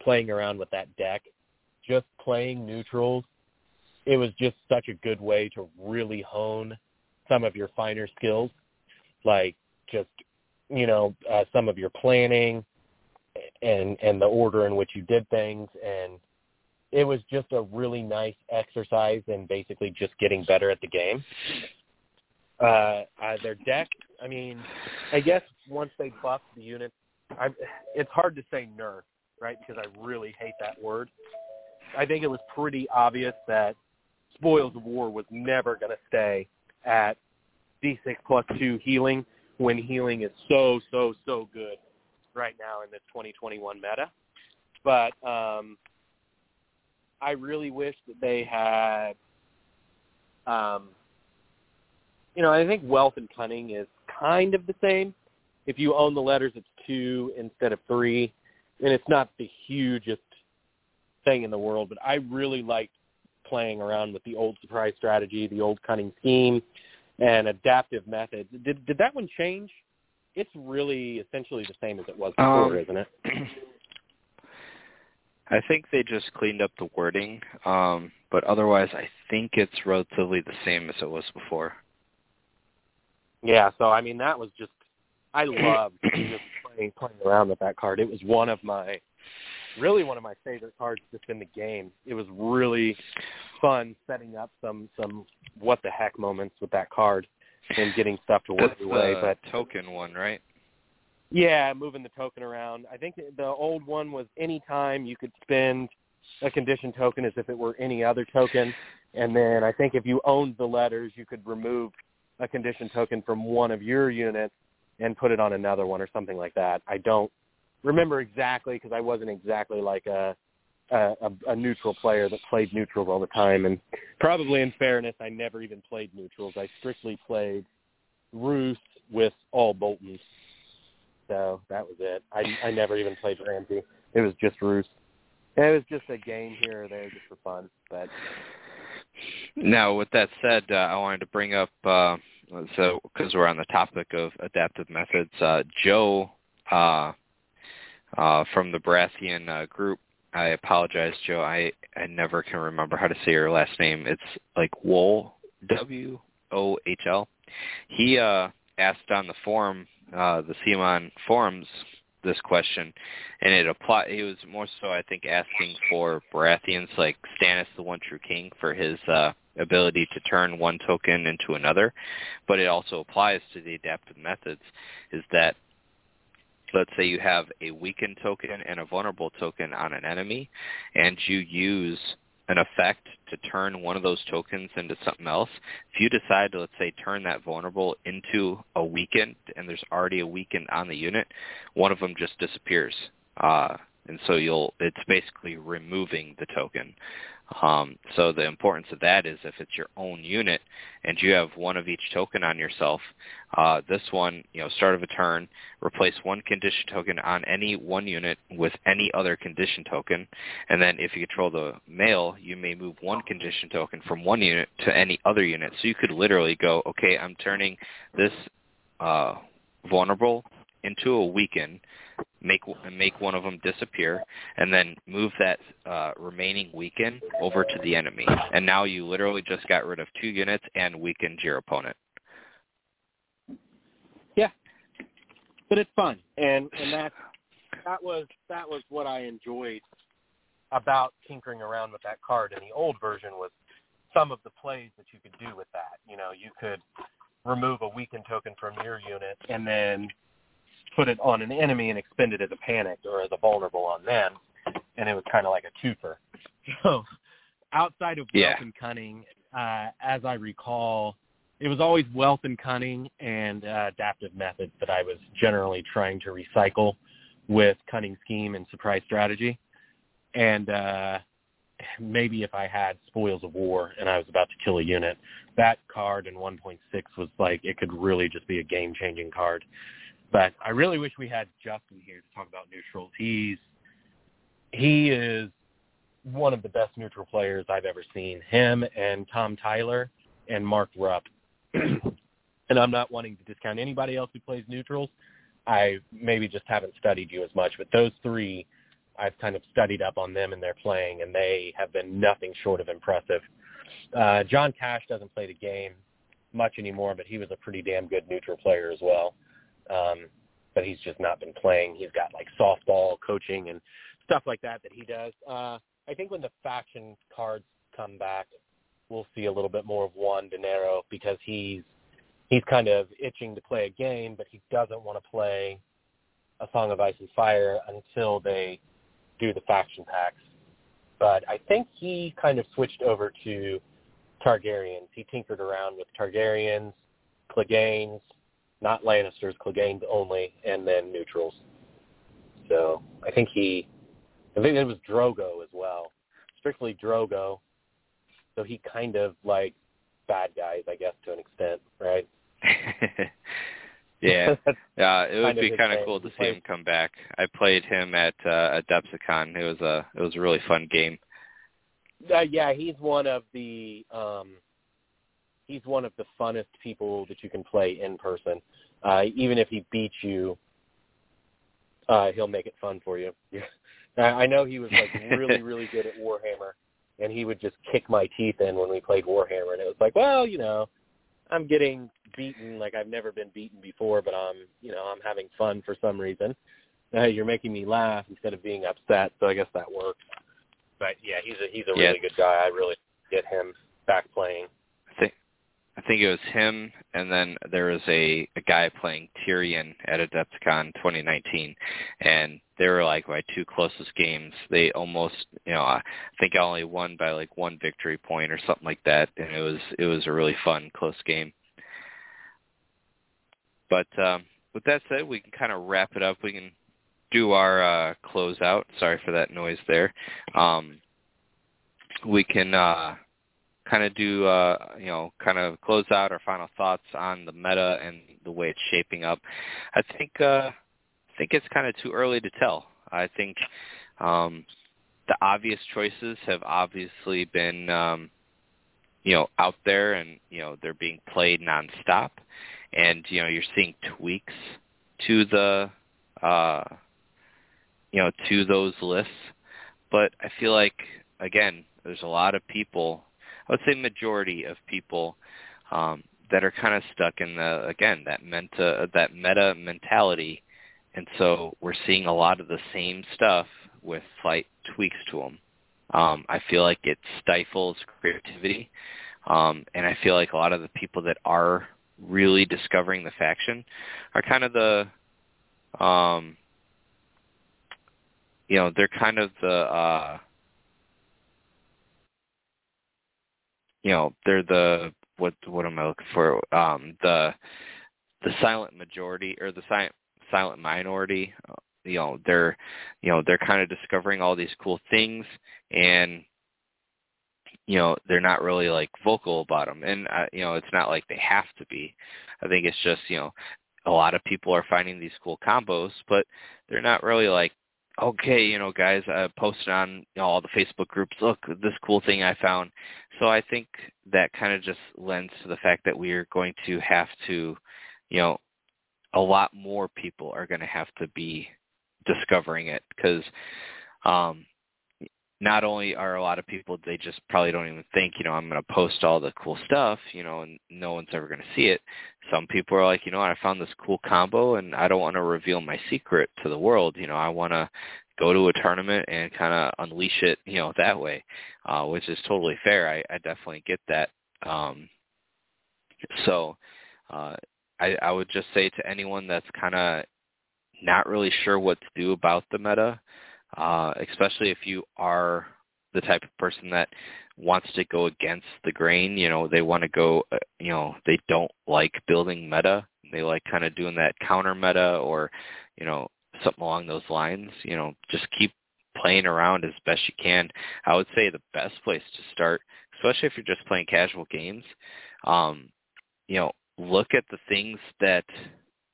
playing around with that deck. Just playing neutrals, it was just such a good way to really hone some of your finer skills, like just you know uh, some of your planning and and the order in which you did things and it was just a really nice exercise and basically just getting better at the game. Uh, uh, their deck, I mean, I guess once they buff the unit, I, it's hard to say nerf, right? Because I really hate that word. I think it was pretty obvious that Spoils of War was never going to stay at D6 plus 2 healing when healing is so, so, so good right now in this 2021 meta. But um, I really wish that they had um, you know, I think wealth and cunning is kind of the same. If you own the letters, it's two instead of three, and it's not the hugest thing in the world. But I really liked playing around with the old surprise strategy, the old cunning scheme, and adaptive methods. Did did that one change? It's really essentially the same as it was before, um, isn't it? I think they just cleaned up the wording, um, but otherwise, I think it's relatively the same as it was before. Yeah, so I mean that was just I loved just playing playing around with that card. It was one of my really one of my favorite cards just in the game. It was really fun setting up some some what the heck moments with that card and getting stuff to work That's your way. the But token one, right? yeah, moving the token around. I think the old one was any time you could spend a condition token as if it were any other token, and then I think if you owned the letters, you could remove a condition token from one of your units and put it on another one or something like that. I don't remember exactly because I wasn't exactly like a, a a neutral player that played neutrals all the time. And probably in fairness, I never even played neutrals. I strictly played Roose with all Boltons. So that was it. I I never even played Ramsay. It was just Roose. And it was just a game here or there just for fun. But Now, with that said, uh, I wanted to bring up uh, so because we're on the topic of adaptive methods, uh, Joe uh, uh, from the Baratheon uh, group. I apologize, Joe. I I never can remember how to say your last name. It's like Wohl W O H L. He uh, asked on the forum, uh, the CMON forums, this question, and it apply. He was more so, I think, asking for Baratheons like Stannis, the One True King, for his uh, ability to turn one token into another. But it also applies to the adaptive methods. Is that let's say you have a weakened token and a vulnerable token on an enemy, and you use an effect to turn one of those tokens into something else, if you decide to, let's say, turn that vulnerable into a weakened, and there's already a weakened on the unit, one of them just disappears. Uh, and so you'll, it's basically removing the token. Um, so the importance of that is if it's your own unit and you have one of each token on yourself, uh, this one, you know, start of a turn, replace one condition token on any one unit with any other condition token, and then if you control the male, you may move one condition token from one unit to any other unit. So you could literally go, okay, I'm turning this uh, vulnerable into a weaken, make make one of them disappear, and then move that uh, remaining weaken over to the enemy. And now you literally just got rid of two units and weakened your opponent. Yeah, but it's fun, and and that that was that was what I enjoyed about tinkering around with that card. In the old version was some of the plays that you could do with that. You know, you could remove a weakened token from your unit and then put it on an enemy and expend it as a panic or as a vulnerable on them, and it was kind of like a twofer. So outside of Yeah. wealth and cunning, uh, as I recall, it was always wealth and cunning and uh, adaptive methods that I was generally trying to recycle with cunning scheme and surprise strategy. And uh, maybe if I had spoils of war and I was about to kill a unit, that card in 1.6 was like it could really just be a game-changing card. But I really wish we had Justin here to talk about neutrals. He's he is one of the best neutral players I've ever seen. Him and Tom Tyler and Mark Rupp. and I'm not wanting to discount anybody else who plays neutrals. I maybe just haven't studied you as much, but those three I've kind of studied up on them and their playing, and they have been nothing short of impressive. Uh, John Cash doesn't play the game much anymore, but he was a pretty damn good neutral player as well. Um, but he's just not been playing. He's got like softball coaching and stuff like that that he does. Uh, I think when the faction cards come back, we'll see a little bit more of Juan Dinero because he's he's kind of itching to play a game, but he doesn't want to play a Song of Ice and Fire until they do the faction packs. But I think he kind of switched over to Targaryens. He tinkered around with Targaryens, Cleganes, not Lannisters, Cleganes only, and then neutrals. So I think he, I think it was Drogo as well, strictly Drogo. So he kind of like bad guys, I guess, to an extent, right? yeah. Yeah, it would Kind be kind of cool to see him come back. I played him at uh, at Adepticon. It was a it was a really fun game. Uh, yeah, he's one of the um he's one of the funnest people that you can play in person. Uh even if he beats you, uh he'll make it fun for you. Yeah. I know he was like really really good at Warhammer and he would just kick my teeth in when we played Warhammer and it was like, well, you know, I'm getting beaten like I've never been beaten before, but I'm, you know, I'm having fun for some reason. hey, you're making me laugh instead of being upset. So I guess that works. But yeah, he's a he's a Yeah. really good guy. I really get him back playing. I think it was him, and then there was a a guy playing Tyrion at Adepticon 2019, and they were like my two closest games. They almost, you know, I think I only won by like one victory point or something like that, and it was it was a really fun close game. But um, with that said, we can kind of wrap it up. We can do our uh, closeout. Sorry for that noise there. Um, we can uh, kind of do, uh, you know, kind of close out our final thoughts on the meta and the way it's shaping up. I think uh, I think it's kind of too early to tell. I think um, the obvious choices have obviously been, um, you know, out there and you know they're being played nonstop, and you know you're seeing tweaks to the, uh, you know, to those lists. But I feel like again, there's a lot of people Would say majority of people um, that are kind of stuck in the again that meta that meta mentality, and so we're seeing a lot of the same stuff with slight tweaks to them. Um, I feel like it stifles creativity, um, and I feel like a lot of the people that are really discovering the faction are kind of the um, you know they're kind of the uh, you know they're the what what am I looking for? Um the the silent majority or the silent silent minority you know they're you know they're kind of discovering all these cool things and you know they're not really like vocal about them and uh, you know it's not like they have to be. I think it's just you know a lot of people are finding these cool combos but they're not really like okay, you know, guys, I posted on you know, all the Facebook groups, look, this cool thing I found. So I think that kind of just lends to the fact that we are going to have to, you know, a lot more people are going to have to be discovering it because um, not only are a lot of people they just probably don't even think you know i'm going to post all the cool stuff you know and no one's ever going to see it. Some people are like you know i found this cool combo and i don't want to reveal my secret to the world. You know i want to go to a tournament and kind of unleash it you know that way uh which is totally fair. I i definitely get that. Um so uh i i would just say to anyone that's kind of not really sure what to do about the meta uh, especially if you are the type of person that wants to go against the grain. You know, they want to go, uh, you know, they don't like building meta. They like kind of doing that counter meta or, you know, something along those lines. You know, just keep playing around as best you can. I would say the best place to start, especially if you're just playing casual games, um, you know, look at the things that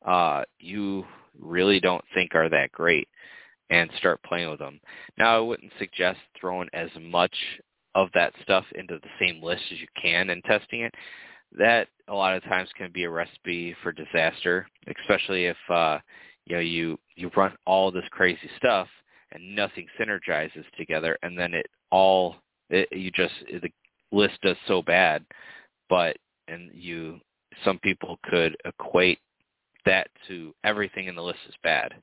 uh, you really don't think are that great and start playing with them. Now, I wouldn't suggest throwing as much of that stuff into the same list as you can and testing it. That a lot of times can be a recipe for disaster, especially if uh, you know you you run all this crazy stuff and nothing synergizes together, and then it all it, you just the list does so bad, but and you some people could equate that to everything in the list is bad.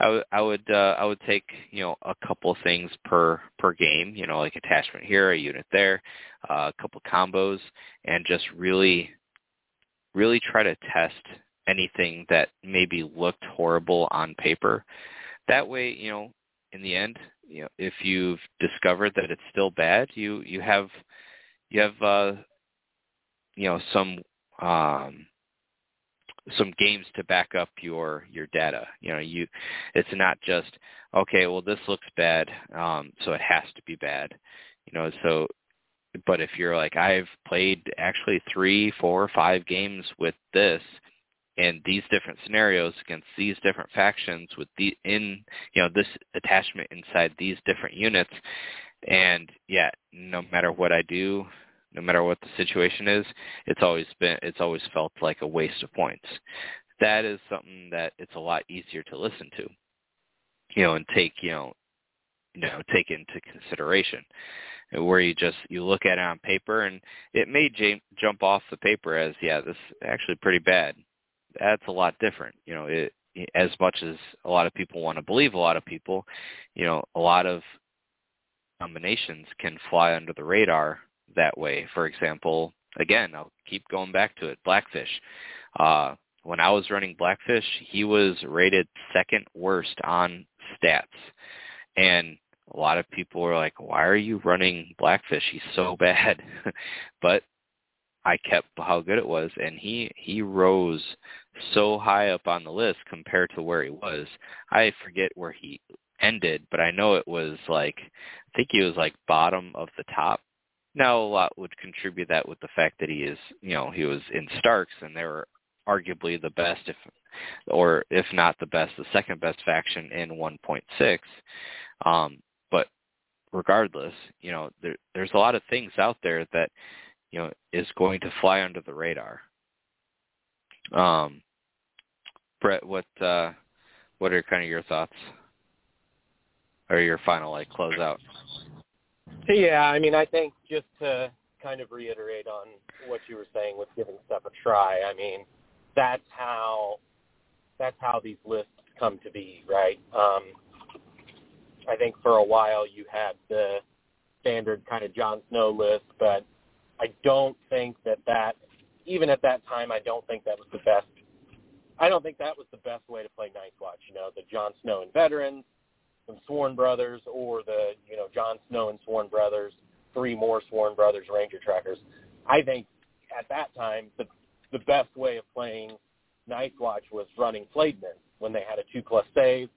I would I would uh, I would take you know a couple things per per game, you know like attachment here, a unit there, uh, a couple combos, and just really really try to test anything that maybe looked horrible on paper. That way, you know, in the end, you know, if you've discovered that it's still bad, you you have you have uh, you know some um, some games to back up your your data. You know, you it's not just okay, well this looks bad, um, so it has to be bad. You know, so but if you're like I've played actually three, four, five games with this and these different scenarios against these different factions with the in you know this attachment inside these different units and yeah no matter what i do no matter what the situation is, it's always been it's always felt like a waste of points. That is something that it's a lot easier to listen to, you know, and take you know, you know, take into consideration. Where you just you look at it on paper and it may j- jump off the paper as yeah, this is actually pretty bad. That's a lot different, you know. It as much as a lot of people want to believe a lot of people, you know, a lot of combinations can fly under the radar that way. For example, again, I'll keep going back to it, Blackfish. Uh, when I was running Blackfish, he was rated second worst on stats. And a lot of people were like, why are you running Blackfish? He's so bad. but I kept how good it was, and he he rose so high up on the list compared to where he was. I forget where he ended, but I know it was like I think he was like bottom of the top. Now a lot would contribute that with the fact that he is you know he was in Starks, and they were arguably the best, if or if not the best, the second best faction in 1.6. Um, but regardless, you know there, there's a lot of things out there that you know, is going to fly under the radar. Um, Brett, what uh, what are kind of your thoughts, or your final like closeout? Yeah, I mean, I think just to kind of reiterate on what you were saying with giving stuff a try. I mean, that's how that's how these lists come to be, right? Um, I think for a while you had the standard kind of Jon Snow list, but I don't think that that, even at that time, I don't think that was the best. I don't think that was the best way to play Night's Watch. You know, the Jon Snow and veterans, some Sworn brothers, or the you know Jon Snow and Sworn brothers, three more Sworn brothers Ranger trackers. I think at that time the the best way of playing Night's Watch was running Flayed Men when they had a two plus save.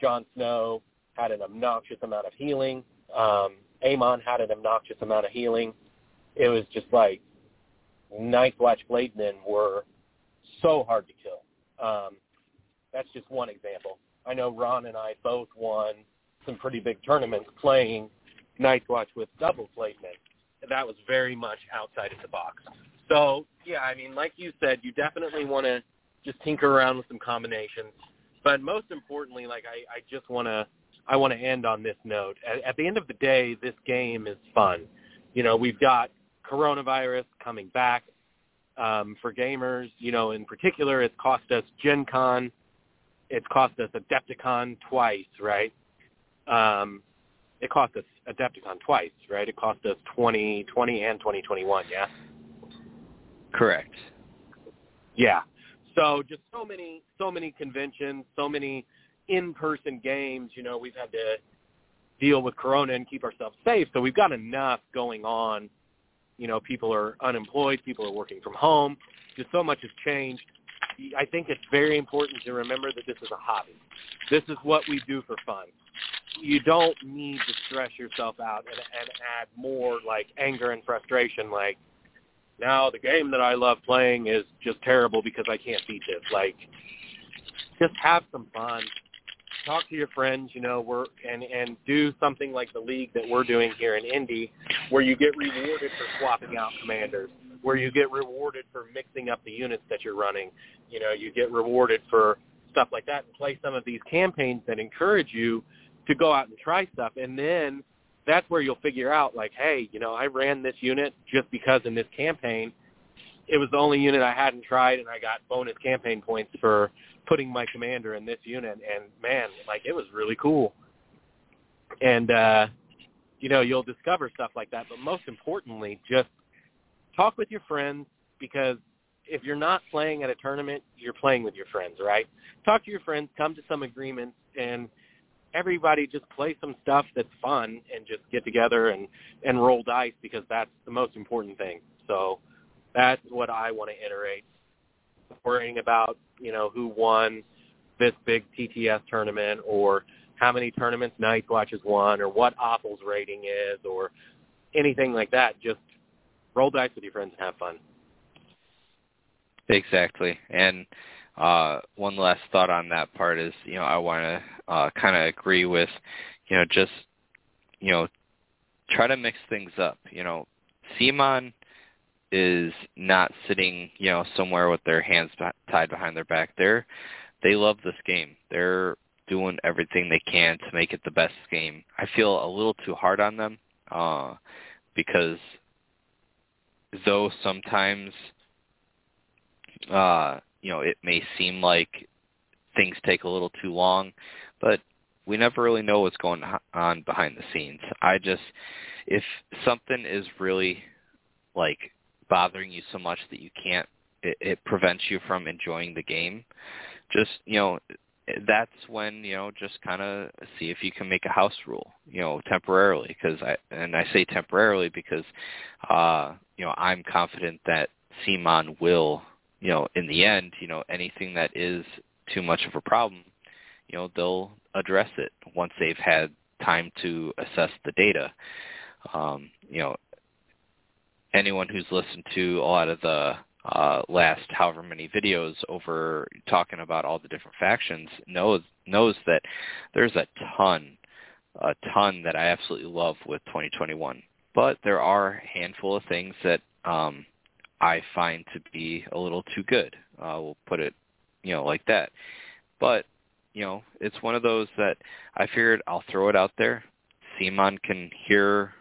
Jon Snow had an obnoxious amount of healing. Um, Aemon had an obnoxious amount of healing it was just like Night's Watch Flayed Men were so hard to kill. Um, that's just one example. I know Ron and I both won some pretty big tournaments playing Night's Watch with double Flayed Men. That was very much outside of the box. So yeah, I mean, like you said, you definitely want to just tinker around with some combinations. But most importantly, like I, I just want to, I want to end on this note. At, at the end of the day, this game is fun. You know, we've got coronavirus coming back um, for gamers. You know, in particular, it's cost us Gen Con. It's cost us Adepticon twice, right? Um, it cost us Adepticon twice, right? It cost us 2020 and 2021, yeah? Correct. Yeah. So just so many, so many conventions, so many in-person games. You know, we've had to deal with Corona and keep ourselves safe. So we've got enough going on you know, people are unemployed, people are working from home. Just so much has changed. I think it's very important to remember that this is a hobby. This is what we do for fun. You don't need to stress yourself out and, and add more like anger and frustration. Like now the game that I love playing is just terrible because I can't beat this. Like just have some fun talk to your friends, you know, we're and and do something like the league that we're doing here in Indy, where you get rewarded for swapping out commanders, where you get rewarded for mixing up the units that you're running. You know, you get rewarded for stuff like that, and play some of these campaigns that encourage you to go out and try stuff, and then that's where you'll figure out, like, hey, you know, I ran this unit just because in this campaign it was the only unit I hadn't tried, and I got bonus campaign points for putting my commander in this unit. And man, like it was really cool. And uh, you know, you'll discover stuff like that. But most importantly, just talk with your friends because if you're not playing at a tournament, you're playing with your friends, right? Talk to your friends, come to some agreements, and everybody just play some stuff that's fun and just get together and and roll dice because that's the most important thing. So that's what I want to iterate. Worrying about, you know, who won this big TTS tournament or how many tournaments Night's Watch has won or what Awful's rating is or anything like that. Just roll dice with your friends and have fun. Exactly. And uh, one last thought on that part is, you know, I want to uh, kind of agree with, you know, just, you know, try to mix things up. You know, CMON is not sitting, you know, somewhere with their hands tied behind their back. They're they love this game. They're doing everything they can to make it the best game. I feel a little too hard on them uh, because though sometimes uh, you know it may seem like things take a little too long, but we never really know what's going on behind the scenes. I just if something is really like bothering you so much that you can't it, it prevents you from enjoying the game, just you know that's when you know just kind of see if you can make a house rule you know temporarily because i and i say temporarily because uh you know i'm confident that CMON will you know in the end you know anything that is too much of a problem you know they'll address it once they've had time to assess the data. Um you know anyone who's listened to a lot of the uh, last however many videos over talking about all the different factions knows knows that there's a ton, a ton that I absolutely love with 2021. But there are a handful of things that um, I find to be a little too good. Uh, we'll put it, you know, like that. But you know, it's one of those that I figured I'll throw it out there. CMON can hear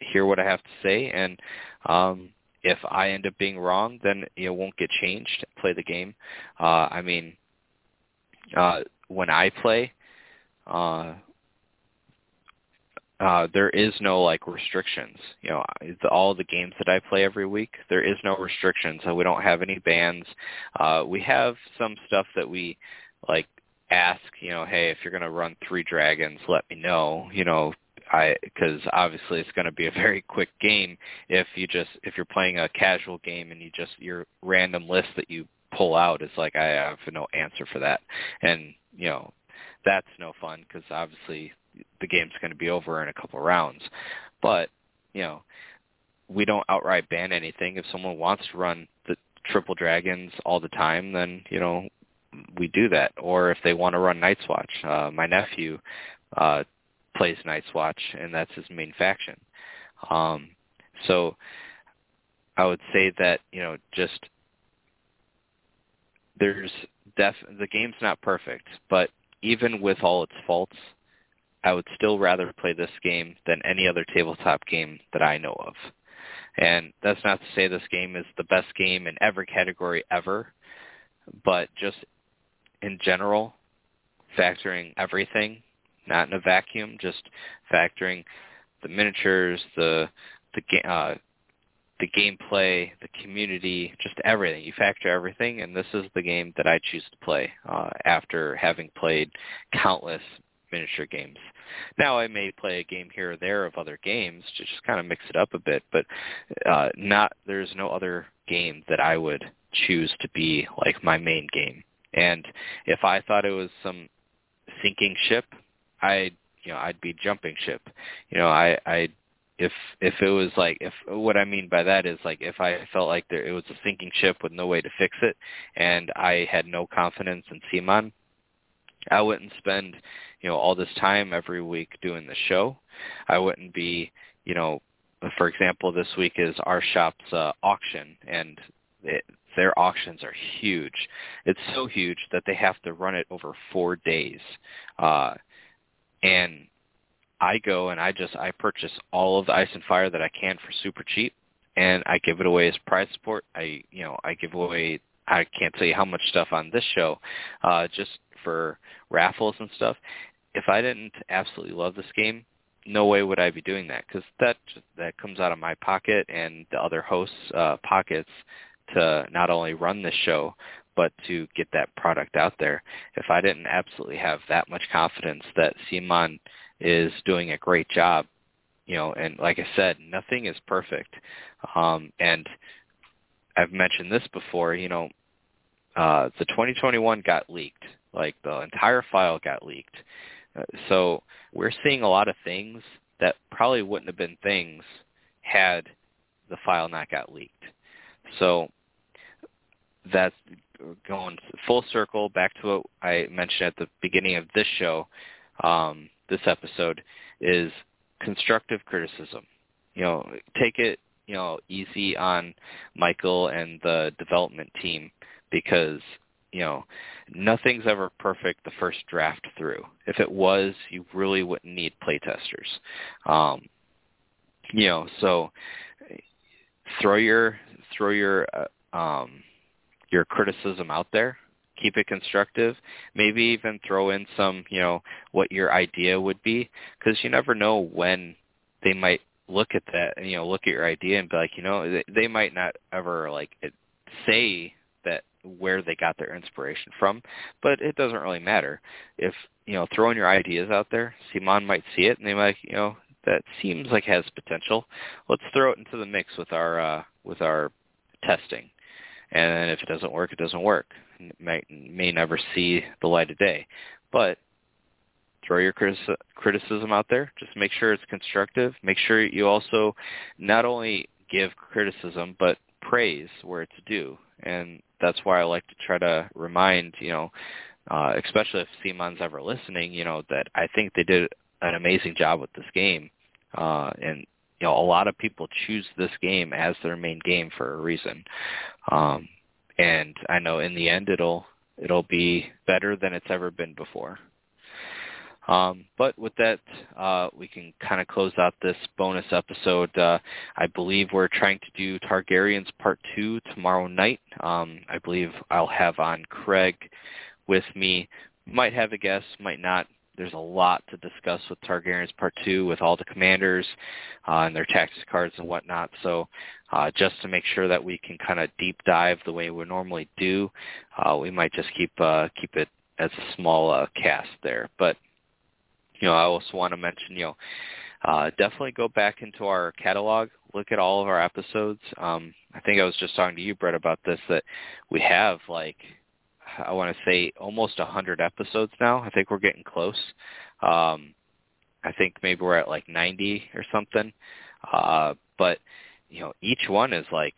hear what I have to say, and um, if I end up being wrong, then it won't get changed. Play the game. Uh, I mean, uh, when I play, uh, uh, there is no like restrictions. You know, the, all the games that I play every week, there is no restrictions. So we don't have any bans. Uh, we have some stuff that we like ask. You know, hey, if you're going to run three dragons, let me know. You know, I because obviously it's going to be a very quick game if you just if you're playing a casual game and you just your random list that you pull out is like I have no answer for that, and you know that's no fun because obviously the game's going to be over in a couple rounds, but you know we don't outright ban anything. If someone wants to run the triple dragons all the time, then you know we do that. Or if they want to run Night's Watch, uh, my nephew uh, plays Night's Watch, and that's his main faction. Um, so I would say that you know just there's def the game's not perfect, but even with all its faults, I would still rather play this game than any other tabletop game that I know of. And that's not to say this game is the best game in every category ever, but just in general, factoring everything, not in a vacuum, just factoring the miniatures, the the uh, the gameplay, the community, just everything. You factor everything, and this is the game that I choose to play uh, after having played countless miniature games. Now I may play a game here or there of other games to just kind of mix it up a bit, but uh, not there's no other game that I would choose to be like my main game. And if I thought it was some sinking ship, I you know I'd be jumping ship. You know I I if if it was like if what I mean by that is like if I felt like there it was a sinking ship with no way to fix it and I had no confidence in CMON, I wouldn't spend you know all this time every week doing the show. I wouldn't be you know for example this week is our shop's uh, auction and it, their auctions are huge. It's so huge that they have to run it over four days. Uh, and I go and I just I purchase all of the ice and fire that I can for super cheap, and I give it away as prize support. I you know I give away I can't tell you how much stuff on this show, uh, just for raffles and stuff. If I didn't absolutely love this game, no way would I be doing that because that that comes out of my pocket and the other hosts' uh, pockets to not only run this show but to get that product out there. If I didn't absolutely have that much confidence that CMON is doing a great job, you know, and like I said, nothing is perfect. Um, and I've mentioned this before, you know, uh, the 2021 got leaked. Like the entire file got leaked. Uh, so we're seeing a lot of things that probably wouldn't have been things had the file not got leaked. So that's going full circle back to what I mentioned at the beginning of this show, um, this episode, is constructive criticism. You know, take it, you know, easy on Michael and the development team because, you know, nothing's ever perfect the first draft through. If it was, you really wouldn't need playtesters. Um, you know, so throw your throw your uh, um, your criticism out there keep it constructive. Maybe even throw in some, you know, what your idea would be, because you never know when they might look at that, and you know, look at your idea and be like, you know, they, they might not ever like say that where they got their inspiration from, but it doesn't really matter. If you know, throwing your ideas out there, CMON might see it and they might, you know, that seems like has potential. Let's throw it into the mix with our uh, with our testing. And if it doesn't work, it doesn't work. It may, may never see the light of day. But throw your criticism out there. Just make sure it's constructive. Make sure you also not only give criticism, but praise where it's due. And that's why I like to try to remind, you know, uh, especially if CMON's ever listening, you know, that I think they did an amazing job with this game. Uh, and you know, a lot of people choose this game as their main game for a reason. Um, and I know in the end it'll it'll be better than it's ever been before. Um, but with that, uh, we can kind of close out this bonus episode. Uh, I believe we're trying to do Targaryens Part 2 tomorrow night. Um, I believe I'll have on Craig with me. Might have a guest, might not there's a lot to discuss with Targaryens Part 2 with all the commanders uh, and their tactics cards and whatnot. So uh, just to make sure that we can kind of deep dive the way we normally do, uh, we might just keep uh, keep it as a small uh, cast there. But you know, I also want to mention, you know, uh, definitely go back into our catalog, look at all of our episodes. Um, I think I was just talking to you, Brett, about this that we have like I want to say almost a hundred episodes now. I think we're getting close. Um, I think maybe we're at like 90 or something. Uh, but you know, each one is like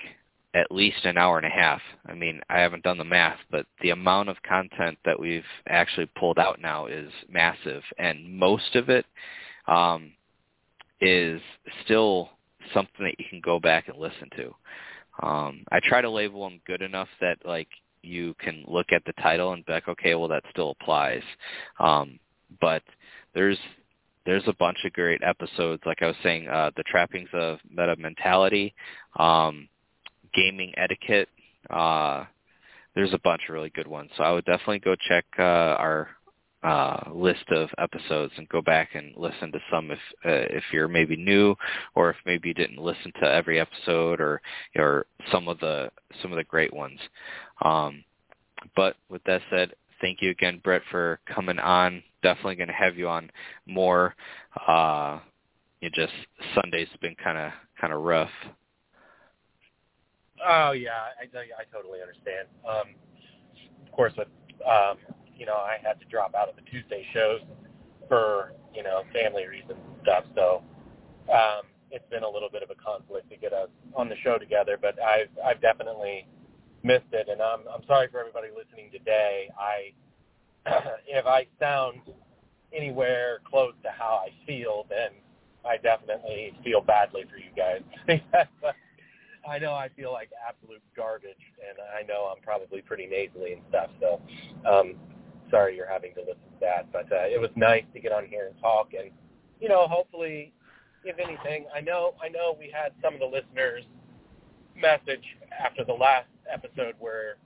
at least an hour and a half. I mean, I haven't done the math, but the amount of content that we've actually pulled out now is massive, and most of it um, is still something that you can go back and listen to. Um, I try to label them good enough that like you can look at the title and be like, okay, well that still applies. Um, but there's there's a bunch of great episodes. Like I was saying, uh, the trappings of meta mentality, um, gaming etiquette. Uh, there's a bunch of really good ones. So I would definitely go check uh, our uh, list of episodes and go back and listen to some if uh, if you're maybe new or if maybe you didn't listen to every episode or or some of the some of the great ones. Um, but with that said, thank you again, Brett, for coming on. Definitely going to have you on more. Uh, it just Sunday's been kind of kind of rough. Oh yeah, I, I totally understand. Um, of course, with um, you know, I had to drop out of the Tuesday shows for you know family reasons and stuff. So um, it's been a little bit of a conflict to get us on the show together. But I've I've definitely missed it, and I'm I'm sorry for everybody listening today. I if I sound anywhere close to how I feel, then I definitely feel badly for you guys. I know I feel like absolute garbage, and I know I'm probably pretty nasally and stuff. So, um, sorry you're having to listen to that, but uh, it was nice to get on here and talk, and you know, hopefully, if anything, I know I know we had some of the listeners message after the last episode where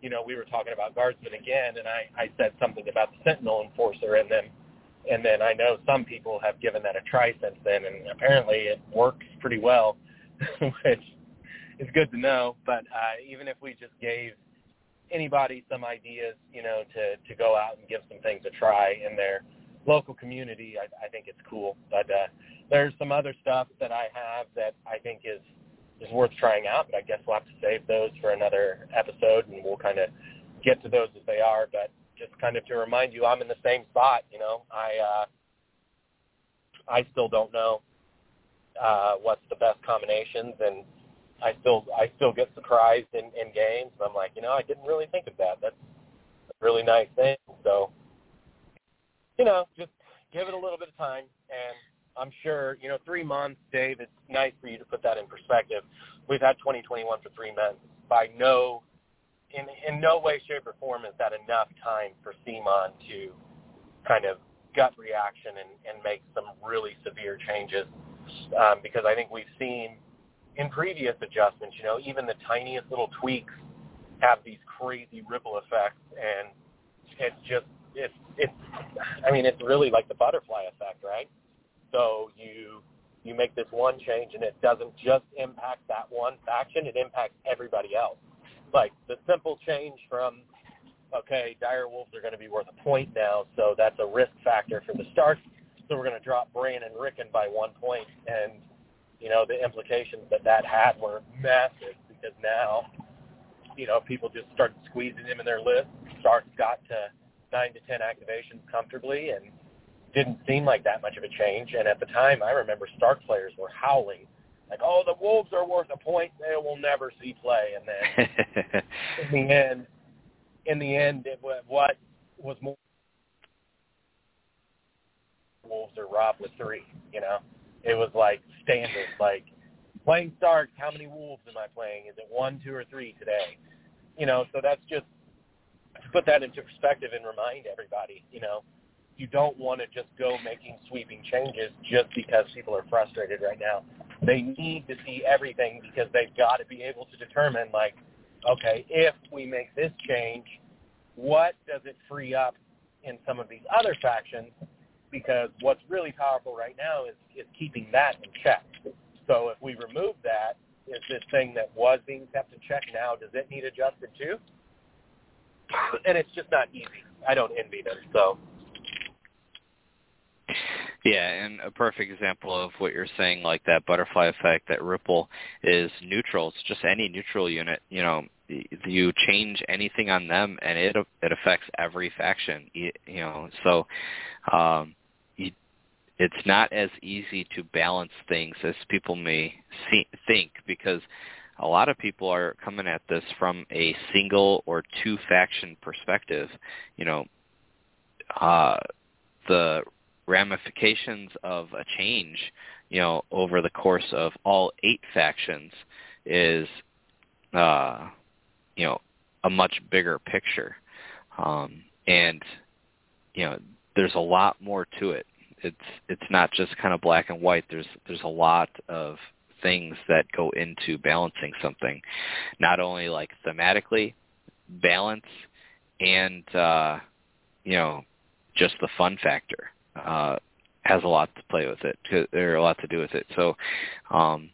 you know we were talking about guardsmen again, and I I said something about the Sentinel enforcer, and then and then I know some people have given that a try since then, and apparently it works pretty well, which is good to know. But uh, even if we just gave anybody some ideas, you know, to to go out and give some things a try in their local community, I, I think it's cool. But uh, there's some other stuff that I have that I think is is worth trying out. But I guess we'll have to save those for another episode, and we'll kind of get to those as they are. But just kind of to remind you, I'm in the same spot. You know, I uh, I still don't know uh, what's the best combinations, and I still I still get surprised in, in games. I'm like, you know, I didn't really think of that. That's a really nice thing. So, you know, just give it a little bit of time, and I'm sure, you know, three months, Dave. It's nice for you to put that in perspective. We've had 2021 for three months. By no, in in no way, shape, or form is that enough time for CMON to kind of gut reaction and, and make some really severe changes. Um, because I think we've seen in previous adjustments, you know, even the tiniest little tweaks have these crazy ripple effects, and it's just it's it's I mean it's really like the butterfly effect, right? So you you make this one change and it doesn't just impact that one faction, it impacts everybody else. Like the simple change from okay, dire wolves are going to be worth a point now, so that's a risk factor for the Starks. So we're going to drop Bran and Rickon by one point, and you know the implications that that had were massive because now, you know, people just started squeezing him in their list. Starks got to nine to ten activations comfortably, and didn't seem like that much of a change. And at the time, I remember Stark players were howling, like, "Oh, the Wolves are worth a point; they will never see play." And then in the end, in the end, it, what was more Wolves are robbed with three. You know, it was like standard, like playing Starks. How many Wolves am I playing? Is it one, two, or three today? You know, so that's just to put that into perspective and remind everybody. You know, you don't want to just go making sweeping changes just because people are frustrated right now. They need to see everything because they've got to be able to determine like, okay, if we make this change, what does it free up in some of these other factions? Because what's really powerful right now is, is keeping that in check. So if we remove that, is this thing that was being kept in check now, does it need adjusted too? And it's just not easy. I don't envy them. So yeah, and a perfect example of what you're saying, like that butterfly effect, that ripple, is neutral. It's Just any neutral unit, you know, you change anything on them, and it it affects every faction. You, know, so um, you, it's not as easy to balance things as people may think because a lot of people are coming at this from a single or two faction perspective. You know, uh, the ramifications of a change, you know, over the course of all eight factions is, uh, you know, a much bigger picture. Um, and, you know, there's a lot more to it. It's it's not just kind of black and white. There's there's a lot of things that go into balancing something, not only like thematically, balance, and uh, you know, just the fun factor uh, has a lot to play with it. There a lot to do with it. So, um,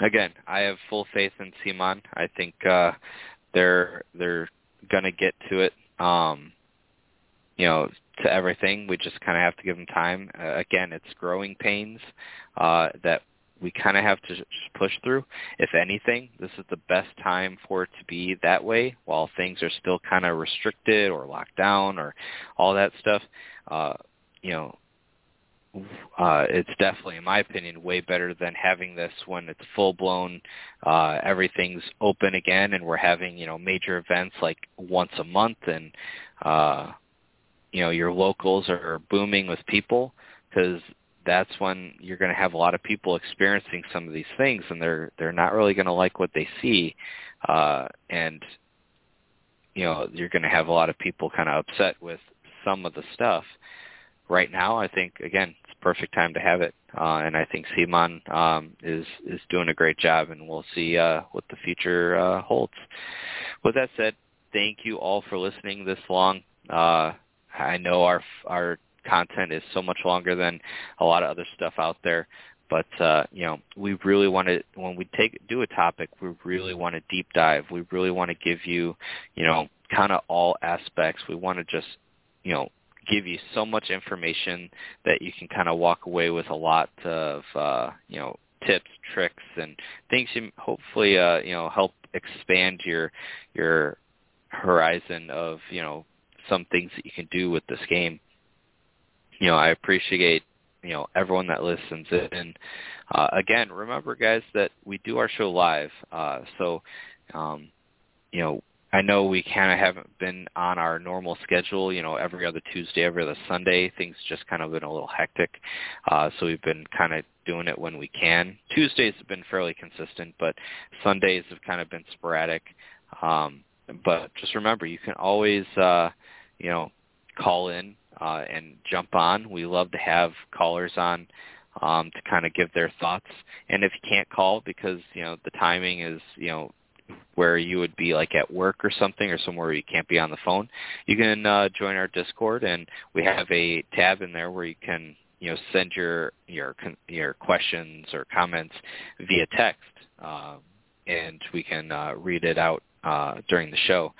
again, I have full faith in CMON. I think uh, they're they're gonna get to it. Um, you know, to everything. We just kind of have to give them time. Uh, again, it's growing pains uh, that we kind of have to just push through. If anything, this is the best time for it to be that way while things are still kind of restricted or locked down or all that stuff. Uh, you know, uh, it's definitely, in my opinion, way better than having this when it's full blown. Uh, everything's open again, and we're having you know major events like once a month, and uh, you know your locals are booming with people because that's when you're going to have a lot of people experiencing some of these things, and they're they're not really going to like what they see, uh, and you know you're going to have a lot of people kind of upset with some of the stuff right now, I think again it's perfect time to have it, uh, and I think CMON um, is is doing a great job, and we'll see uh, what the future uh, holds. With that said, thank you all for listening this long. Uh, I know our our content is so much longer than a lot of other stuff out there, but uh, you know we really want to when we take do a topic, we really want to deep dive. We really want to give you you know kind of all aspects. We want to just you know give you so much information that you can kind of walk away with a lot of uh, you know tips, tricks, and things you hopefully uh, you know help expand your your horizon of you know some things that you can do with this game. You know, I appreciate you know everyone that listens in. Uh, again, remember guys that we do our show live, uh, so um, you know I know we kind of haven't been on our normal schedule, you know, every other Tuesday, every other Sunday. Things just kind of been a little hectic. Uh, so we've been kind of doing it when we can. Tuesdays have been fairly consistent, but Sundays have kind of been sporadic. Um, but just remember, you can always, uh, you know, call in uh, and jump on. We love to have callers on um, to kind of give their thoughts. And if you can't call because, you know, the timing is, you know, where you would be like at work or something or somewhere where you can't be on the phone, you can uh, join our Discord, and we have a tab in there where you can you know send your your your questions or comments via text, uh, and we can uh, read it out uh, during the show.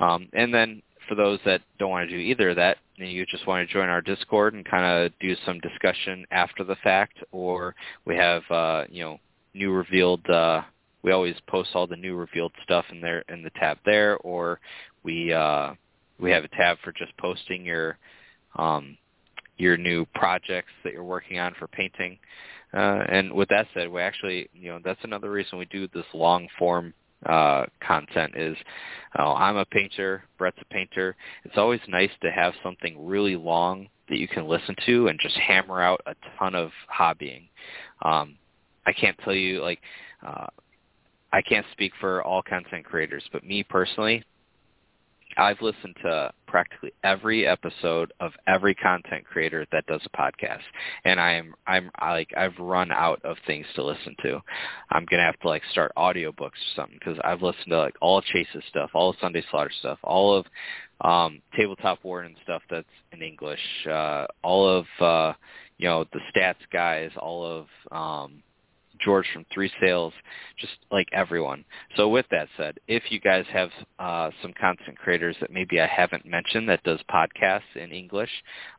Um, and then for those that don't want to do either of that, you just want to join our Discord and kind of do some discussion after the fact, or we have uh, you know new revealed. We always post all the new revealed stuff in there in the tab there, or we uh, we have a tab for just posting your um, your new projects that you're working on for painting. Uh, and with that said, we actually, you know, that's another reason we do this long form uh, content is uh, I'm a painter, Brett's a painter. It's always nice to have something really long that you can listen to and just hammer out a ton of hobbying. Um, I can't tell you like uh, I can't speak for all content creators, but me personally, I've listened to practically every episode of every content creator that does a podcast, and I'm I'm I like I've run out of things to listen to. I'm gonna have to like start audiobooks or something because I've listened to like all Chase's stuff, all of Sunday Slaughter stuff, all of um, Tabletop Warden stuff that's in English, uh, all of uh, you know the stats guys, all of um, George from Three Sales, just like everyone. So with that said, if you guys have uh, some content creators that maybe I haven't mentioned that does podcasts in English,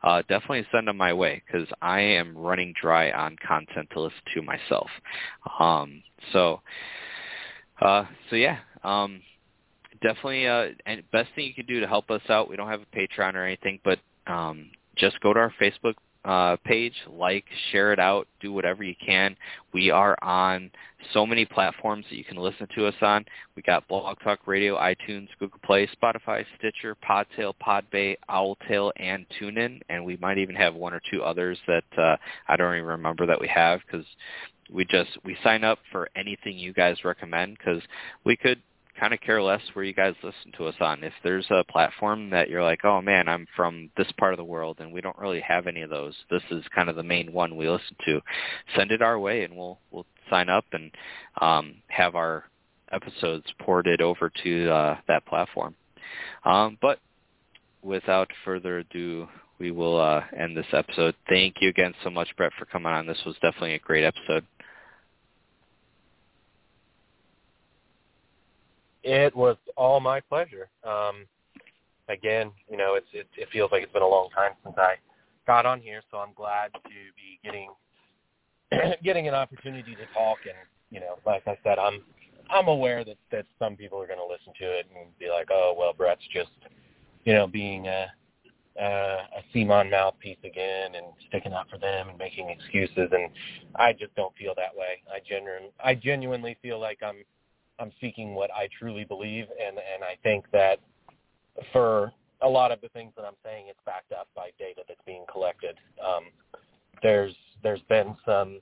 uh, definitely send them my way because I am running dry on content to listen to myself. Um, so, uh, so yeah. Um, definitely, uh, and best thing you can do to help us out. We don't have a Patreon or anything, but um, just go to our Facebook uh, page, like, share it out, do whatever you can. We are on so many platforms that you can listen to us on. We got Blog Talk Radio, iTunes, Google Play, Spotify, Stitcher, Podtail, Podbay, Owltail, and TuneIn, and we might even have one or two others that uh, I don't even remember that we have because we just we sign up for anything you guys recommend because we could kind of care less where you guys listen to us on. If there's a platform that you're like, oh man, I'm from this part of the world and we don't really have any of those. This is kind of the main one we listen to. Send it our way and we'll we'll sign up and um, have our episodes ported over to uh, that platform. Um, but without further ado, we will uh, end this episode. Thank you again so much, Brett, for coming on. This was definitely a great episode. It was all my pleasure. Um, again, you know, it's it, it feels like it's been a long time since I got on here, so I'm glad to be getting getting an opportunity to talk. And you know, like I said, I'm I'm aware that that some people are going to listen to it and be like, oh well, Brett's just you know being a uh, a CMON mouthpiece again and sticking up for them and making excuses. And I just don't feel that way. I genuine I genuinely feel like I'm I'm speaking what I truly believe, and and I think that for a lot of the things that I'm saying, it's backed up by data that's being collected. Um, there's there's been some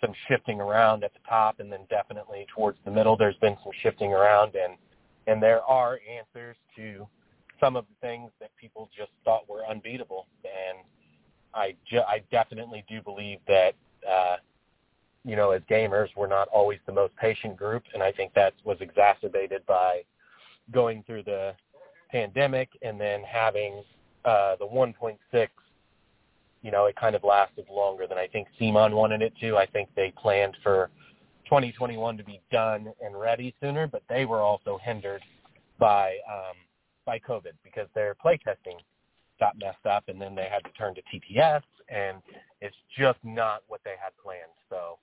some shifting around at the top, and then definitely towards the middle, there's been some shifting around, and and there are answers to some of the things that people just thought were unbeatable, and I ju- I definitely do believe that uh, you know, as gamers, we're not always the most patient group, and I think that was exacerbated by going through the pandemic and then having uh, the 1.6. You know, it kind of lasted longer than I think CMON wanted it to. I think they planned for 2021 to be done and ready sooner, but they were also hindered by um, by COVID because their playtesting got messed up, and then they had to turn to TTS, and it's just not what they had planned. So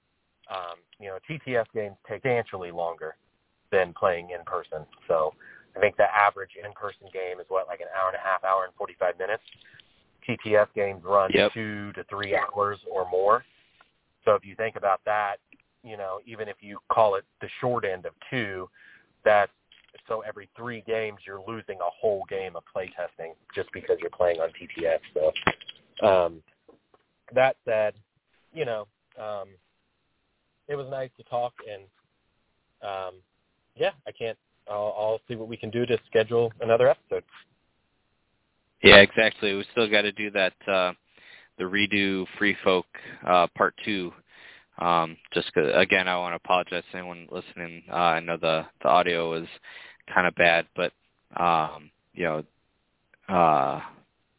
um, you know, TTS games take substantially longer than playing in person. So I think the average in-person game is what, like an hour and a half, hour and 45 minutes. TTS games run yep. two to three hours or more. So if you think about that, you know, even if you call it the short end of two, that's so every three games you're losing a whole game of playtesting just because you're playing on TTS. So um, that said, you know, um, it was nice to talk, and um, yeah, I can't. I'll, I'll see what we can do to schedule another episode. Yeah, exactly. We still got to do that. Uh, the redo Free Folk uh, Part Two Um, just cause, again, I want to apologize to anyone listening. Uh, I know the the audio was kind of bad, but um, you know, uh,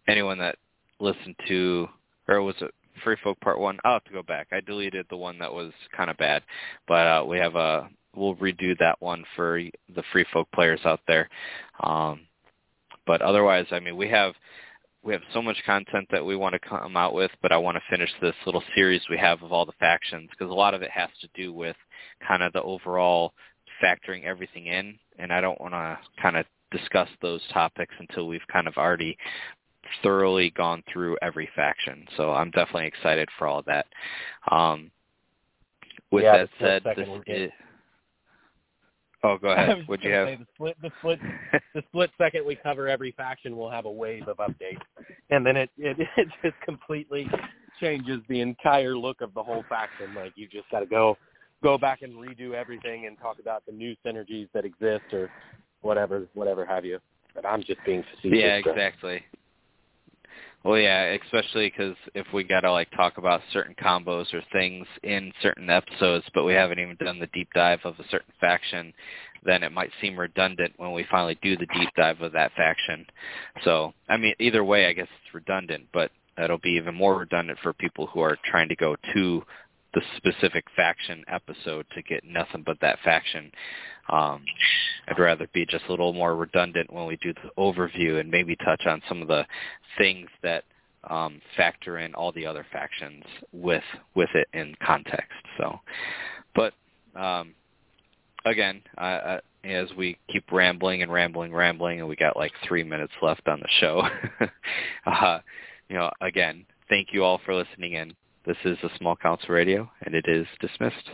anyone that listened to or was it Free Folk Part One? I'll have to go back. I deleted the one that was kind of bad, but uh, we have a we'll redo that one for the Free Folk players out there. Um, but otherwise, I mean, we have we have so much content that we want to come out with, but I want to finish this little series we have of all the factions because a lot of it has to do with kind of the overall factoring everything in, and I don't want to kind of discuss those topics until we've kind of already thoroughly gone through every faction. So I'm definitely excited for all that. Um, with yeah, that said, this is, Oh, go ahead. Would you have the split? The split. the split second we cover every faction, we'll have a wave of updates, and then it it, it just completely changes the entire look of the whole faction. Like you just got to go go back and redo everything and talk about the new synergies that exist or whatever whatever have you. But I'm just being facetious. Yeah, exactly. Well, yeah, especially because if we got to like talk about certain combos or things in certain episodes, but we haven't even done the deep dive of a certain faction, then it might seem redundant when we finally do the deep dive of that faction. So, I mean, either way, I guess it's redundant, but it'll be even more redundant for people who are trying to go to the specific faction episode to get nothing but that faction. Um, I'd rather be just a little more redundant when we do the overview and maybe touch on some of the things that um, factor in all the other factions with with it in context. So, but um, again, as we keep rambling and rambling, rambling, and we got like three minutes left on the show. uh, you know, again, thank you all for listening in. This is the Small Council Radio, and it is dismissed.